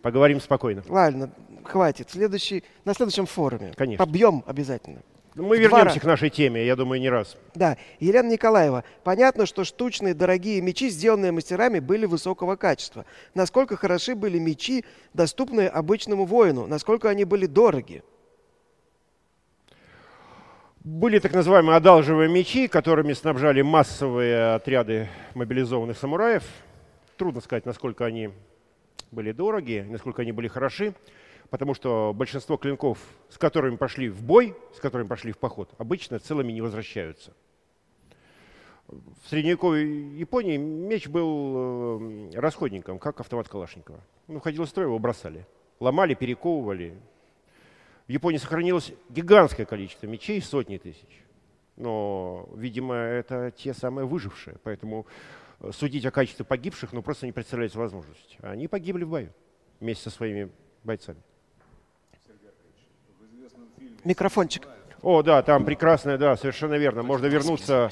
C: Поговорим спокойно.
B: Ладно, хватит. Следующий, на следующем форуме.
C: Конечно.
B: Побьем обязательно.
C: Мы
B: В два
C: вернемся к нашей теме, я думаю, не раз.
B: Да, Елена Николаева. Понятно, что штучные дорогие мечи, сделанные мастерами, были высокого качества. Насколько хороши были мечи, доступные обычному воину? Насколько они были дороги?
C: Были так называемые одалживые мечи, которыми снабжали массовые отряды мобилизованных самураев. Трудно сказать, насколько они были дороги, насколько они были хороши, потому что большинство клинков, с которыми пошли в бой, с которыми пошли в поход, обычно целыми не возвращаются. В средневековой Японии меч был э, расходником, как автомат Калашникова. Ну, входил в строй, его бросали. Ломали, перековывали, в Японии сохранилось гигантское количество мечей, сотни тысяч. Но, видимо, это те самые выжившие. Поэтому э, судить о качестве погибших, ну, просто не представляется возможности. Они погибли в бою вместе со своими бойцами.
B: Микрофончик.
C: О, да, там прекрасная, да, совершенно верно. Можно вернуться,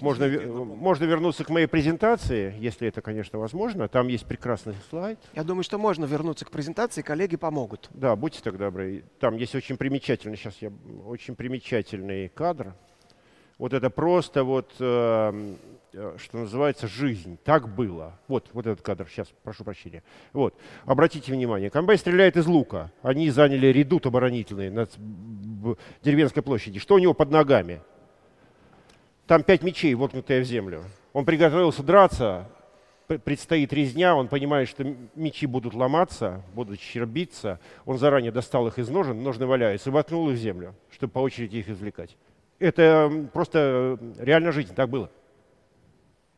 C: можно, можно вернуться к моей презентации, если это, конечно, возможно. Там есть прекрасный слайд.
B: Я думаю, что можно вернуться к презентации, коллеги помогут.
C: Да, будьте так добры. Там есть очень примечательный, сейчас я очень примечательный кадр. Вот это просто вот, э, что называется, жизнь. Так было. Вот, вот этот кадр. Сейчас, прошу прощения. Вот. Обратите внимание. Комбай стреляет из лука. Они заняли редут оборонительный на деревенской площади. Что у него под ногами? Там пять мечей, воткнутые в землю. Он приготовился драться, предстоит резня, он понимает, что мечи будут ломаться, будут щербиться. Он заранее достал их из ножен, ножны валяются, и воткнул их в землю, чтобы по очереди их извлекать. Это просто реально жизнь, так было.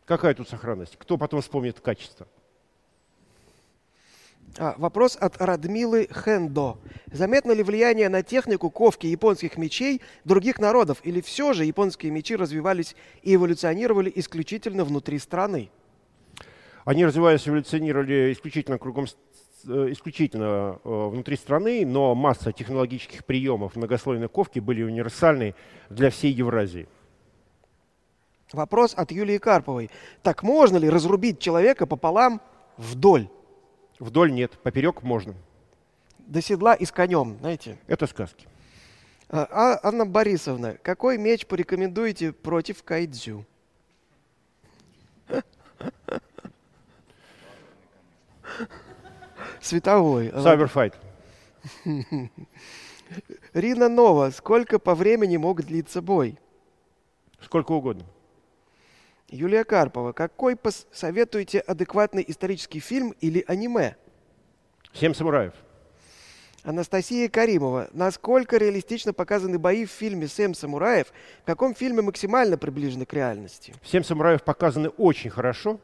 C: Какая тут сохранность? Кто потом вспомнит качество?
B: А, вопрос от Радмилы Хендо. Заметно ли влияние на технику ковки японских мечей других народов? Или все же японские мечи развивались и эволюционировали исключительно внутри страны?
C: Они развивались, эволюционировали исключительно кругом э, исключительно э, внутри страны, но масса технологических приемов многослойной ковки были универсальны для всей Евразии.
B: Вопрос от Юлии Карповой. Так можно ли разрубить человека пополам вдоль?
C: Вдоль нет, поперек можно.
B: До седла и с конем, знаете?
C: Это сказки.
B: А, а, Анна Борисовна, какой меч порекомендуете против кайдзю? Световой.
C: Cyberfight.
B: Рина Нова, сколько по времени мог длиться бой?
C: Сколько угодно.
B: Юлия Карпова, какой посоветуете адекватный исторический фильм или аниме?
C: «Семь самураев».
B: Анастасия Каримова. Насколько реалистично показаны бои в фильме «Семь самураев»? В каком фильме максимально приближены к реальности?
C: «Семь самураев» показаны очень хорошо.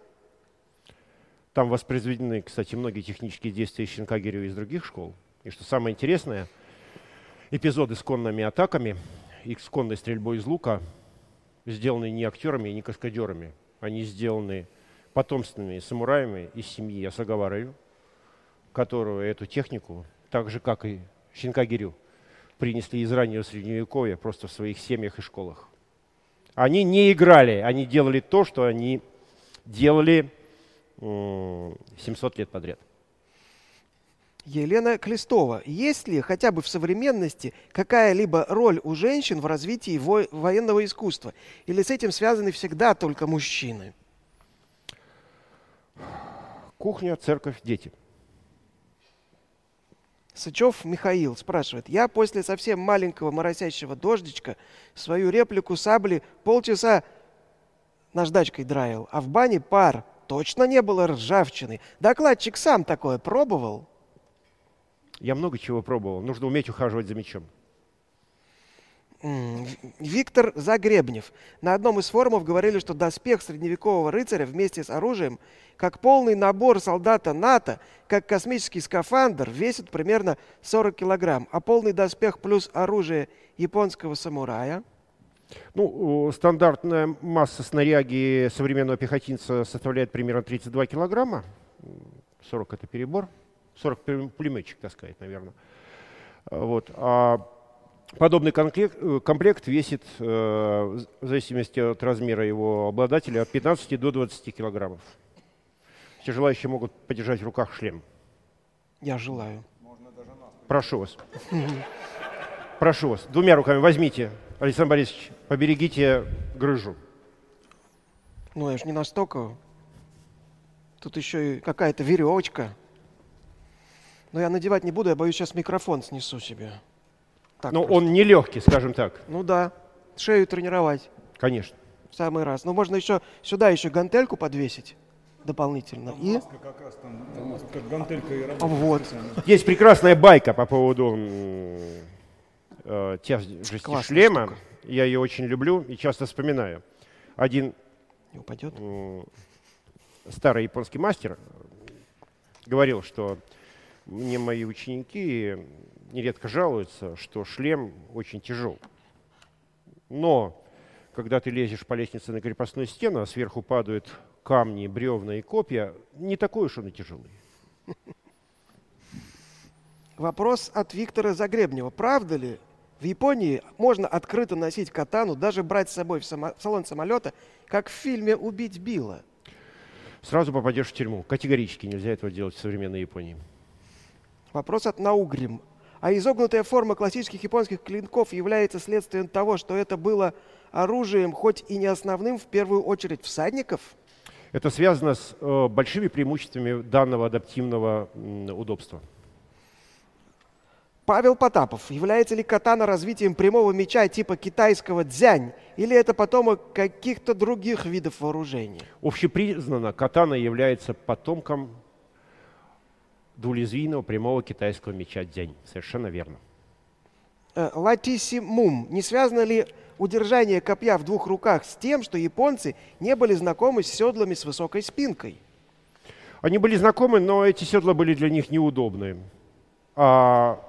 C: Там воспроизведены, кстати, многие технические действия Щенкагирю из других школ. И что самое интересное, эпизоды с конными атаками и с конной стрельбой из лука сделаны не актерами и не каскадерами. Они сделаны потомственными самураями из семьи Асагавары, которую эту технику, так же, как и Шинкагирю, принесли из раннего Средневековья просто в своих семьях и школах. Они не играли, они делали то, что они делали 700 лет подряд.
B: Елена Клестова. Есть ли хотя бы в современности какая-либо роль у женщин в развитии во- военного искусства? Или с этим связаны всегда только мужчины?
C: Кухня, церковь, дети.
B: Сычев Михаил спрашивает. Я после совсем маленького моросящего дождичка свою реплику сабли полчаса наждачкой драил, а в бане пар. Точно не было ржавчины. Докладчик сам такое пробовал?
C: Я много чего пробовал. Нужно уметь ухаживать за мечом.
B: Виктор Загребнев. На одном из форумов говорили, что доспех средневекового рыцаря вместе с оружием, как полный набор солдата НАТО, как космический скафандр, весит примерно 40 килограмм, а полный доспех плюс оружие японского самурая –
C: ну, стандартная масса снаряги современного пехотинца составляет примерно 32 килограмма. 40 это перебор. 40 пулеметчик таскает, наверное. Вот. А подобный комплект, комплект весит, э, в зависимости от размера его обладателя, от 15 до 20 килограммов. Все желающие могут подержать в руках шлем.
B: Я желаю.
C: Прошу вас. Прошу вас. Двумя руками возьмите. Александр Борисович, поберегите грыжу.
B: Ну, я же не настолько. Тут еще и какая-то веревочка. Но я надевать не буду, я боюсь, сейчас микрофон снесу себе.
C: Так Но просто. он нелегкий, скажем так.
B: Ну да, шею тренировать.
C: Конечно.
B: В самый раз. Ну можно еще сюда еще гантельку подвесить дополнительно.
E: Там и... как раз там, там как гантелька и работает.
B: Вот.
C: Есть прекрасная байка по поводу э, тяжести шлема. Штука. Я ее очень люблю и часто вспоминаю. Один
B: Не упадет?
C: старый японский мастер говорил, что мне мои ученики нередко жалуются, что шлем очень тяжел. Но когда ты лезешь по лестнице на крепостную стену, а сверху падают камни, бревна и копья, не такой уж он и тяжелый.
B: Вопрос от Виктора Загребнева. Правда ли, в Японии можно открыто носить катану, даже брать с собой в, само, в салон самолета, как в фильме «Убить Билла».
C: Сразу попадешь в тюрьму. Категорически нельзя этого делать в современной Японии.
B: Вопрос от Наугрим. А изогнутая форма классических японских клинков является следствием того, что это было оружием, хоть и не основным, в первую очередь всадников?
C: Это связано с э, большими преимуществами данного адаптивного э, удобства.
B: Павел Потапов. Является ли катана развитием прямого меча типа китайского дзянь? Или это потомок каких-то других видов вооружения?
C: Общепризнанно катана является потомком двулезвийного прямого китайского меча дзянь. Совершенно верно.
B: Э, Латиссимум. Не связано ли удержание копья в двух руках с тем, что японцы не были знакомы с седлами с высокой спинкой?
C: Они были знакомы, но эти седла были для них неудобны. А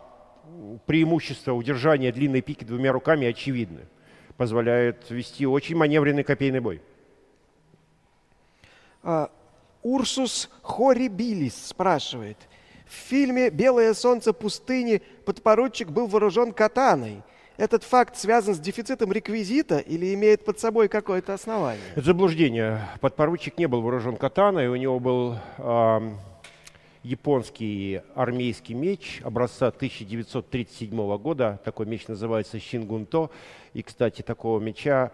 C: преимущество удержания длинной пики двумя руками очевидны. Позволяет вести очень маневренный копейный бой.
B: А, Урсус Хорибилис спрашивает. В фильме «Белое солнце пустыни» подпоручик был вооружен катаной. Этот факт связан с дефицитом реквизита или имеет под собой какое-то основание?
C: Это заблуждение. Подпоручик не был вооружен катаной, у него был э, японский армейский меч образца 1937 года. Такой меч называется Шингунто. И, кстати, такого меча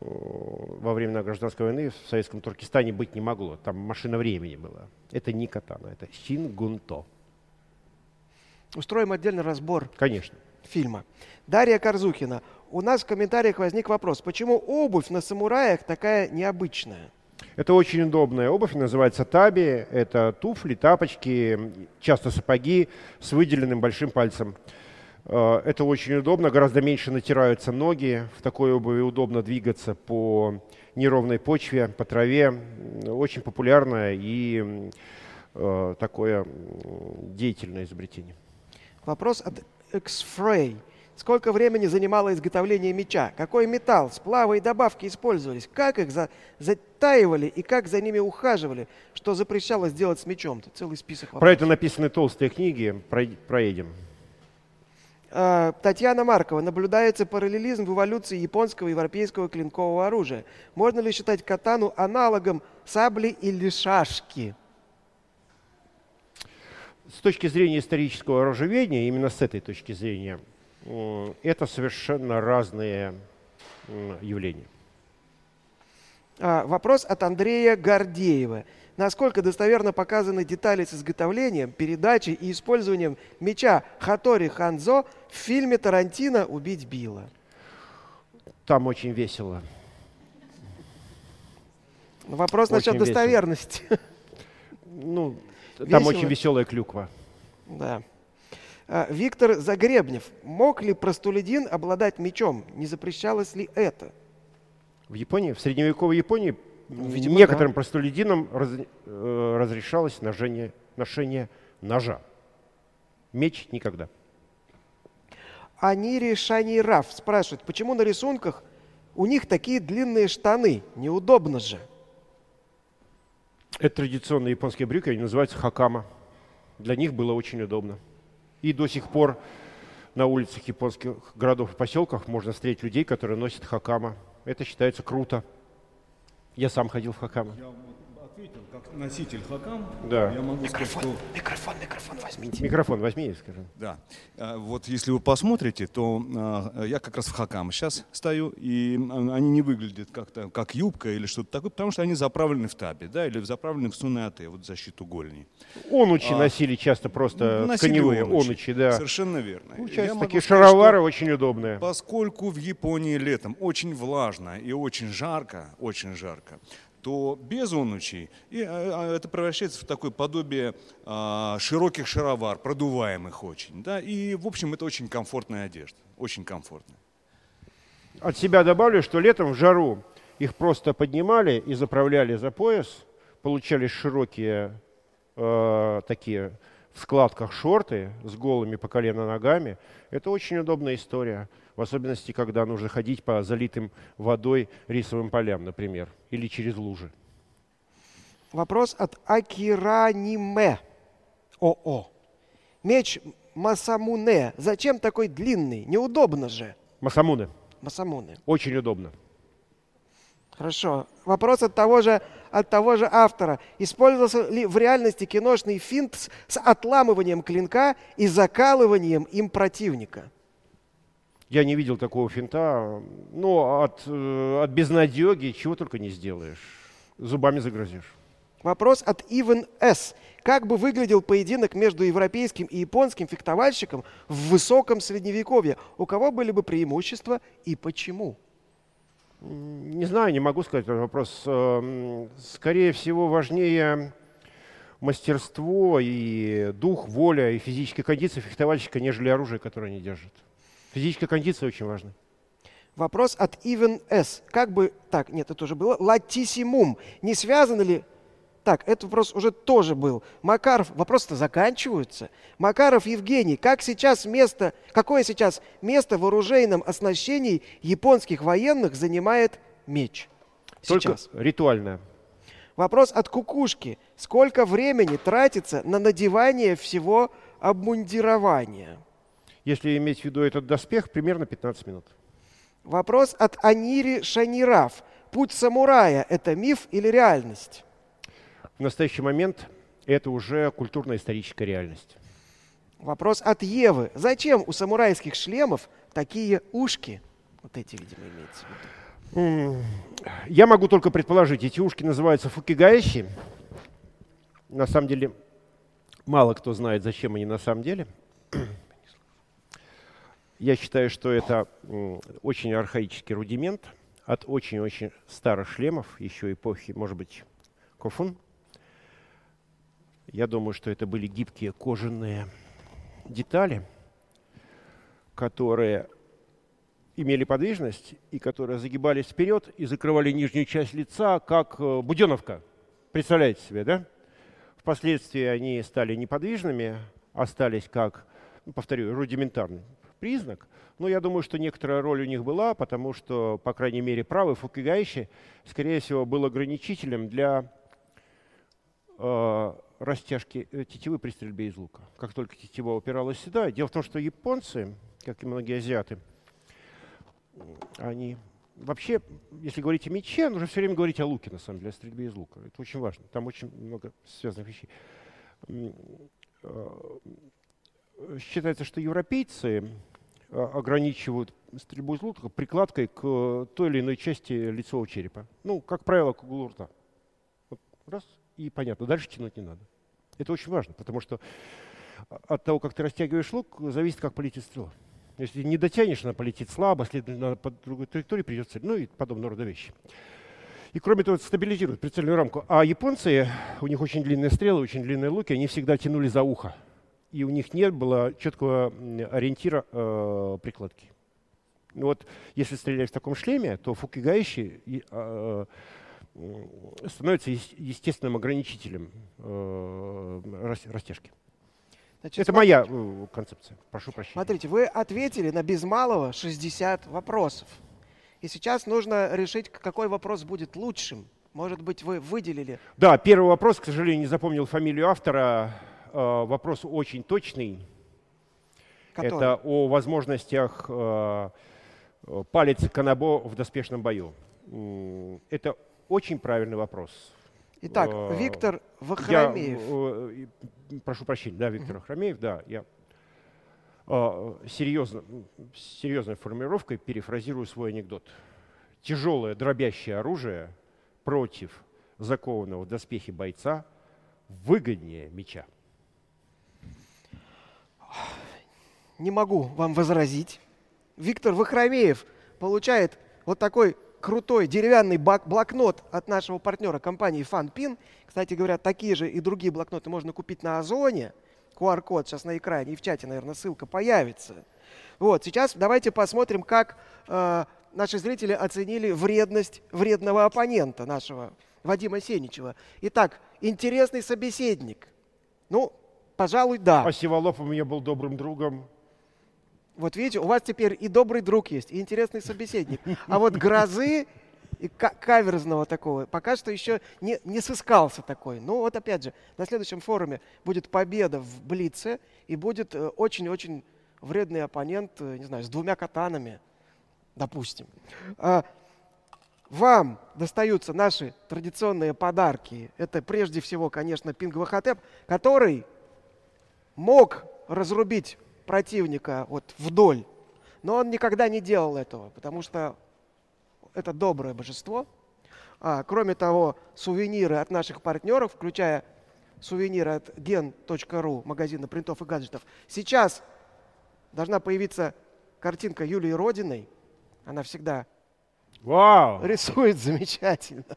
C: во время гражданской войны в советском Туркестане быть не могло. Там машина времени была. Это не катана, это Шингунто.
B: Устроим отдельный разбор
C: Конечно.
B: фильма. Дарья Корзухина. У нас в комментариях возник вопрос, почему обувь на самураях такая необычная?
C: Это очень удобная обувь, называется таби. Это туфли, тапочки, часто сапоги с выделенным большим пальцем. Э, Это очень удобно, гораздо меньше натираются ноги. В такой обуви удобно двигаться по неровной почве, по траве. Очень популярное и э, такое деятельное изобретение.
B: Вопрос от X-Fray. Сколько времени занимало изготовление меча? Какой металл, сплавы и добавки использовались? Как их за- затаивали и как за ними ухаживали? Что запрещалось делать с мечом? Тут целый список
C: Про
B: вопросов.
C: это написаны толстые книги, проедем.
B: А, Татьяна Маркова. Наблюдается параллелизм в эволюции японского и европейского клинкового оружия. Можно ли считать катану аналогом сабли или шашки?
C: С точки зрения исторического оружеведения, именно с этой точки зрения, это совершенно разные явления.
B: А, Вопрос от Андрея Гордеева. Насколько достоверно показаны детали с изготовлением, передачей и использованием меча Хатори Ханзо в фильме Тарантино «Убить Билла»?
C: Там очень весело.
B: Вопрос
C: Очень
B: насчет
C: весело.
B: достоверности.
C: Ну, там
B: Весело?
C: очень веселая клюква.
B: Да. А, Виктор Загребнев. Мог ли простолюдин обладать мечом? Не запрещалось ли это?
C: В Японии, в средневековой Японии
B: Ну, видимо,
C: некоторым
B: да.
C: простолюдинам раз- э, разрешалось ношение, ношение ножа. Меч никогда.
B: Анири Шанираф спрашивает, почему на рисунках у них такие длинные штаны? Неудобно же.
C: Это традиционные японские брюки, они называются хакама. Для них было очень удобно. И до сих пор на улицах японских городов и поселках можно встретить людей, которые носят хакама. Это считается круто. Я сам ходил в хакама.
E: Я ответил, как носитель хакам,
C: Да.
E: я могу сказать, что
B: Микрофон, микрофон возьмите.
C: Микрофон возьми, и скажи.
E: Да. А, Вот если вы посмотрите, то а, я как раз в хакам сейчас стою, и они не выглядят как-то как юбка или что-то такое, потому что они заправлены в таби, да, или заправлены в сунеате, вот защиту голени.
C: Онучи
E: А,
C: носили часто просто
E: Носили
C: тканевые
E: онучи.
C: онучи, да.
E: Совершенно верно.
C: Получается,
E: Я могу
C: такие
E: сказать,
C: шаровары
E: что
C: очень удобные.
E: Поскольку в Японии летом очень влажно и очень жарко, очень жарко, то без онучей и, а, а, это превращается в такое подобие а, широких шаровар, продуваемых очень. Да? И, в общем, это очень комфортная одежда. Очень комфортная.
C: От себя добавлю, что летом в жару их просто поднимали и заправляли за пояс, получались широкие э, такие в складках шорты с голыми по колено ногами. Это очень удобная история, в особенности, когда нужно ходить по залитым водой рисовым полям, например, или через лужи.
B: Вопрос от Акираниме. ОО. Меч Масамуне. Зачем такой длинный? Неудобно же.
C: Масамуны.
B: Масамуне.
C: Очень удобно.
B: Хорошо. Вопрос от того же, от того же автора. Использовался ли в реальности киношный финт с отламыванием клинка и закалыванием им противника?
C: Я не видел такого финта. Но от, э, от безнадеги чего только не сделаешь. Зубами загрозишь.
B: Вопрос от Иван С. Как бы выглядел поединок между европейским и японским фехтовальщиком в высоком средневековье? У кого были бы преимущества и почему?
C: Не знаю, не могу сказать этот вопрос. Эм, скорее всего, важнее мастерство и дух, воля и физическая кондиция фехтовальщика, нежели оружие, которое они держат. Физическая кондиция очень важна.
B: Вопрос от Ивен С. Как бы... Так, нет, это тоже было. Латисимум. Не связаны ли... Так, этот вопрос уже тоже был. Макаров, вопросы-то заканчиваются. Макаров Евгений, как сейчас место, какое сейчас место в оружейном оснащении японских военных занимает меч?
C: Сейчас. Только ритуальное.
B: Вопрос от Кукушки. Сколько времени тратится на надевание всего обмундирования?
C: Если иметь в виду этот доспех, примерно 15 минут.
B: Вопрос от Анири Шанирав. Путь самурая – это миф или реальность?
C: В настоящий момент это уже культурно-историческая реальность.
B: Вопрос от Евы. Зачем у самурайских шлемов такие ушки? Вот эти, видимо, имеется в
C: виду. Я могу только предположить, эти ушки называются фукигаищи. На самом деле, мало кто знает, зачем они на самом деле. Я считаю, что это очень архаический рудимент от очень-очень старых шлемов, еще эпохи, может быть, Кофун. Я думаю, что это были гибкие кожаные детали, которые имели подвижность и которые загибались вперед и закрывали нижнюю часть лица, как э, буденовка. Представляете себе, да? Впоследствии они стали неподвижными, остались как, ну, повторю, рудиментарный признак. Но я думаю, что некоторая роль у них была, потому что, по крайней мере, правый фукигайши, скорее всего, был ограничителем для э, растяжки э, тетивы при стрельбе из лука. Как только тетива упиралась сюда. Дело в том, что японцы, как и многие азиаты, они вообще, если говорить о мече, нужно все время говорить о луке, на самом деле, о стрельбе из лука. Это очень важно. Там очень много связанных вещей. Э, считается, что европейцы э, ограничивают стрельбу из лука прикладкой к той или иной части лицевого черепа. Ну, как правило, к углу рта. Вот раз, и понятно, дальше тянуть не надо. Это очень важно, потому что от того, как ты растягиваешь лук, зависит, как полетит стрела. Если не дотянешь, она полетит слабо, следовательно, по другой траектории придется, ну и подобного рода вещи. И кроме того, это стабилизирует прицельную рамку. А японцы, у них очень длинные стрелы, очень длинные луки, они всегда тянули за ухо. И у них не было четкого ориентира э, прикладки. Ну вот, если стрелять в таком шлеме, то фукигающий э, становится естественным ограничителем э, растяжки. Значит, Это смотрите, моя э, концепция. Прошу прощения.
B: Смотрите, вы ответили на без малого 60 вопросов. И сейчас нужно решить, какой вопрос будет лучшим. Может быть, вы выделили?
C: Да, первый вопрос, к сожалению, не запомнил фамилию автора. Э, вопрос очень точный. Который? Это о возможностях палец Канабо в доспешном бою. Это очень правильный вопрос.
B: Итак, э, Виктор Вахрамеев.
C: Я, э, прошу прощения, да, Виктор Вахрамеев, да, я э, серьезно, серьезной формулировкой перефразирую свой анекдот. Тяжелое дробящее оружие против закованного в доспехи бойца выгоднее меча.
B: Не могу вам возразить. Виктор Вахрамеев получает вот такой крутой деревянный блокнот от нашего партнера компании FunPin. Кстати говоря, такие же и другие блокноты можно купить на Озоне. QR-код сейчас на экране и в чате, наверное, ссылка появится. Вот, сейчас давайте посмотрим, как э, наши зрители оценили вредность вредного оппонента нашего, Вадима Сеничева. Итак, интересный собеседник. Ну, пожалуй, да.
C: А Сиволов у меня был добрым другом.
B: Вот видите, у вас теперь и добрый друг есть, и интересный собеседник. А вот грозы и каверзного такого пока что еще не, не сыскался такой. Ну вот опять же, на следующем форуме будет победа в Блице, и будет э, очень-очень вредный оппонент, э, не знаю, с двумя катанами, допустим. А, вам достаются наши традиционные подарки. Это прежде всего, конечно, Пингвахотеп, который мог разрубить противника вот вдоль. Но он никогда не делал этого, потому что это доброе божество. А, кроме того, сувениры от наших партнеров, включая сувениры от gen.ru, магазина принтов и гаджетов. Сейчас должна появиться картинка Юлии Родиной. Она всегда
C: Вау!
B: рисует замечательно.